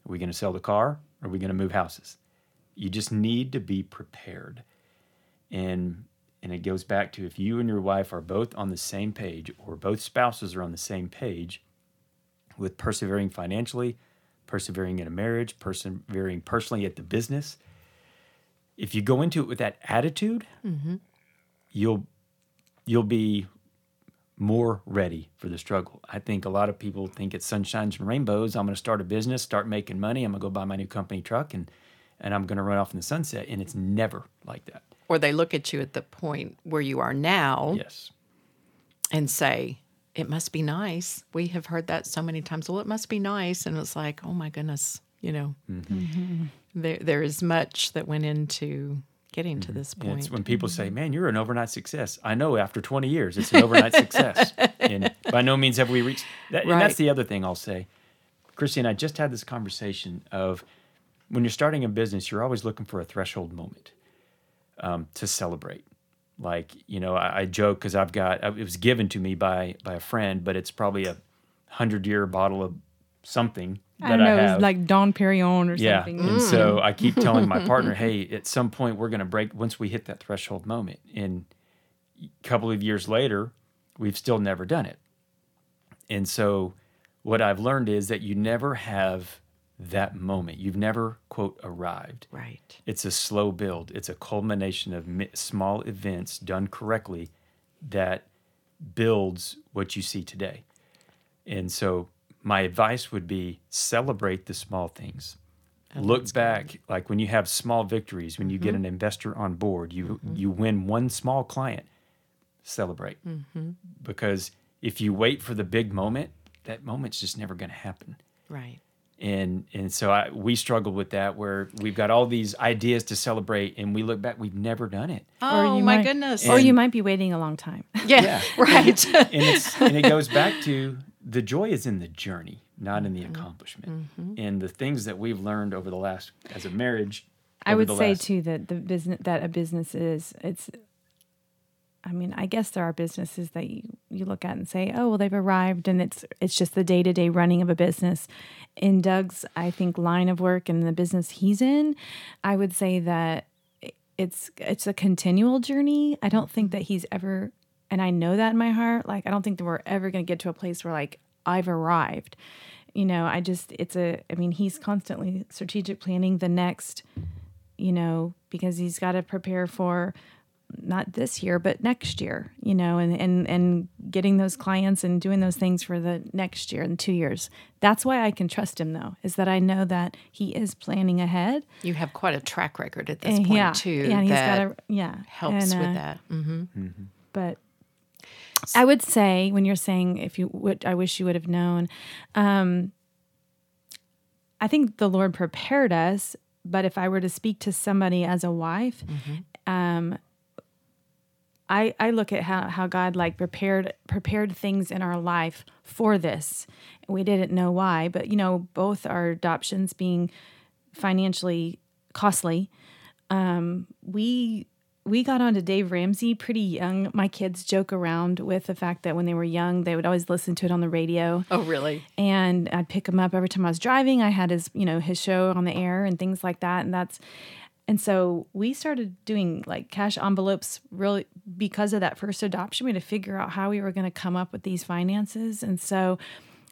Are we going to sell the car? Are we going to move houses? You just need to be prepared. And and it goes back to if you and your wife are both on the same page or both spouses are on the same page with persevering financially, persevering in a marriage, persevering personally at the business, if you go into it with that attitude, mm-hmm. You'll you'll be more ready for the struggle. I think a lot of people think it's sunshines and rainbows. I'm going to start a business, start making money. I'm going to go buy my new company truck and and I'm going to run off in the sunset. And it's never like that. Or they look at you at the point where you are now Yes. and say, it must be nice. We have heard that so many times. Well, it must be nice. And it's like, oh my goodness, you know, mm-hmm. Mm-hmm. there, there is much that went into getting to this point. it's when people say, "Man, you're an overnight success." I know after 20 years, it's an overnight success, and by no means have we reached. That, And Right. that's the other thing I'll say. Cristie and I just had this conversation of when you're starting a business, you're always looking for a threshold moment um, to celebrate. Like you know, I, I joke because I've got it was given to me by by a friend, but it's probably a hundred year bottle of something I don't know, I it was like Dom Perignon or Yeah. something. And so mm. I keep telling my partner, hey, at some point we're going to break once we hit that threshold moment. And a couple of years later, we've still never done it. And so what I've learned is that you never have that moment. You've never, quote, arrived. right. It's a slow build, it's a culmination of small events done correctly that builds what you see today. And so my advice would be celebrate the small things. Oh, Look back like when you have small victories, when you get mm-hmm. an investor on board, you mm-hmm. you win one small client, celebrate. Mm-hmm. Because if you wait for the big moment, that moment's just never going to happen Right. And and so I, we struggled with that where we've got all these ideas to celebrate and we look back we've never done it Oh, you my might- goodness. Or you might be waiting a long time. yeah, right. and it's and it goes back to the joy is in the journey not in the mm-hmm. accomplishment mm-hmm. and the things that we've learned over the last as a marriage I would say last- too that the business that a business is it's I mean, I guess there are businesses that you, you look at and say, "Oh, well, they've arrived," and it's it's just the day to day running of a business. In Doug's, I think, line of work and the business he's in, I would say that it's it's a continual journey. I don't think that he's ever, and I know that in my heart. Like, I don't think that we're ever going to get to a place where like I've arrived. You know, I just it's a. I mean, he's constantly strategic planning the next you know, because he's got to prepare for not this year, but next year, you know, and, and, and getting those clients and doing those things for the next year and two years. That's why I can trust him though, is that I know that he is planning ahead. You have quite a track record at this point yeah, too. yeah, and he's got to, yeah, helps and, with uh, that. hmm But I would say when you're saying if you would, I wish you would have known. Um, I think the Lord prepared us, but if I were to speak to somebody as a wife, um, I I look at how how God like prepared prepared things in our life for this. We didn't know why, but you know, both our adoptions being financially costly, um, we we got onto Dave Ramsey pretty young. My kids joke around with the fact that when they were young, they would always listen to it on the radio Oh, really? and I'd pick him up every time I was driving. I had his, you know, his show on the air and things like that. And that's, and so we started doing like cash envelopes really because of that first adoption. We had to figure out how we were going to come up with these finances. And so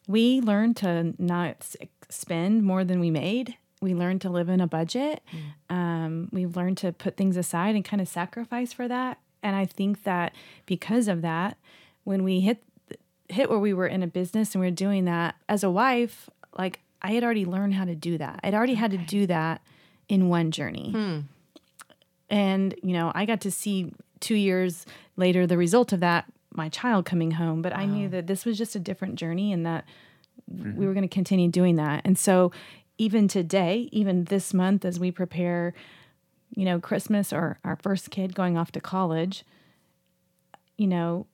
we learned to not spend more than we made. We learned to live in a budget. Um, we've learned to put things aside and kind of sacrifice for that. And I think that because of that, when we hit hit where we were in a business and we were doing that as a wife, like I had already learned how to do that. I'd already had to do that in one journey. Hmm. And, you know, I got to see two years later the result of that, my child coming home. But I knew that this was just a different journey and that mm-hmm. we were going to continue doing that. And so even today, even this month, as we prepare, you know, Christmas or our first kid going off to college, you know,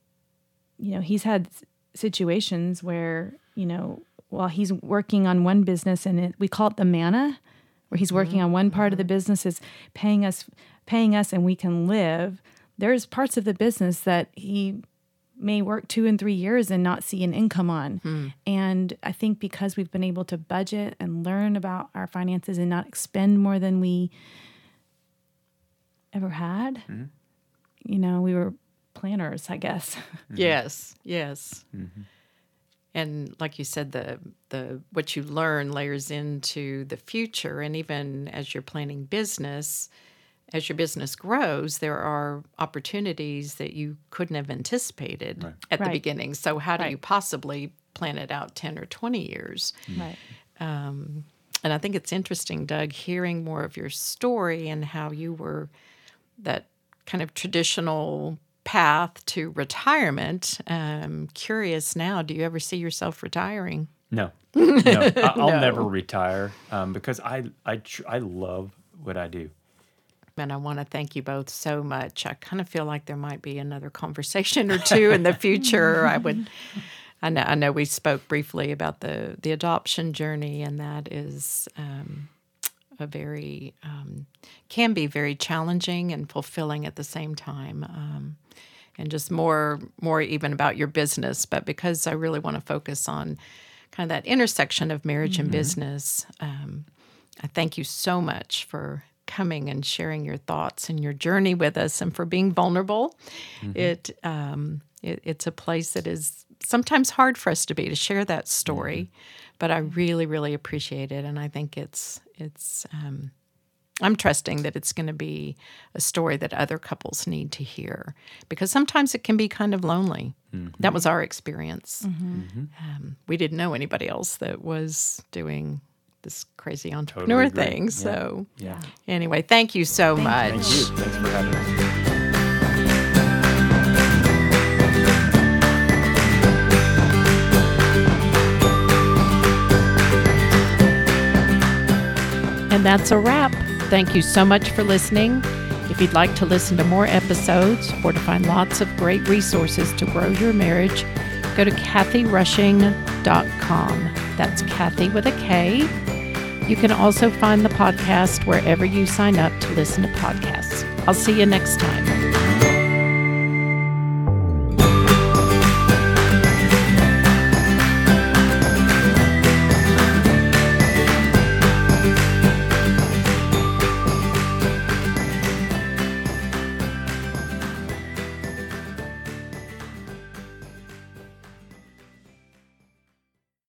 you know, he's had situations where, you know, while he's working on one business and it, we call it the manna, where he's working mm-hmm. on one part of the business is paying us, paying us, and we can live. There's parts of the business that he may work two and three years and not see an income on. Hmm. And I think because we've been able to budget and learn about our finances and not expend more than we ever had, mm-hmm. you know, we were planners, I guess. Yes, yes. Mm-hmm. And like you said, the the what you learn layers into the future, and even as you're planning business, as your business grows, there are opportunities that you couldn't have anticipated at the beginning. So how do Right. you possibly plan it out ten or twenty years? Mm. right. Um, and I think it's interesting, Doug, hearing more of your story and how you were that kind of traditional path to retirement. Um, curious now, do you ever see yourself retiring? No, no, I, I'll No. never retire um, because I I tr- I love what I do. And I want to thank you both so much. I kind of feel like there might be another conversation or two in the future. I would. I know. I know we spoke briefly about the the adoption journey, and that is um, a very um, can be very challenging and fulfilling at the same time. Um, and just more more even about your business, but because I really want to focus on kind of that intersection of marriage and business. Um, I thank you so much for coming and sharing your thoughts and your journey with us and for being vulnerable. It, um, it it's a place that is sometimes hard for us to be to share that story, but I really really appreciate it and I think it's it's um, I'm trusting that it's going to be a story that other couples need to hear because sometimes it can be kind of lonely. That was our experience. Um, we didn't know anybody else that was doing this crazy entrepreneur agree. thing. Yeah. So, Yeah. anyway, thank you so much. Thank you. Thanks for having us. And that's a wrap. Thank you so much for listening. If you'd like to listen to more episodes or to find lots of great resources to grow your marriage, go to kathyrushing.com. That's Kathy with a K. You can also find the podcast wherever you sign up to listen to podcasts. I'll see you next time.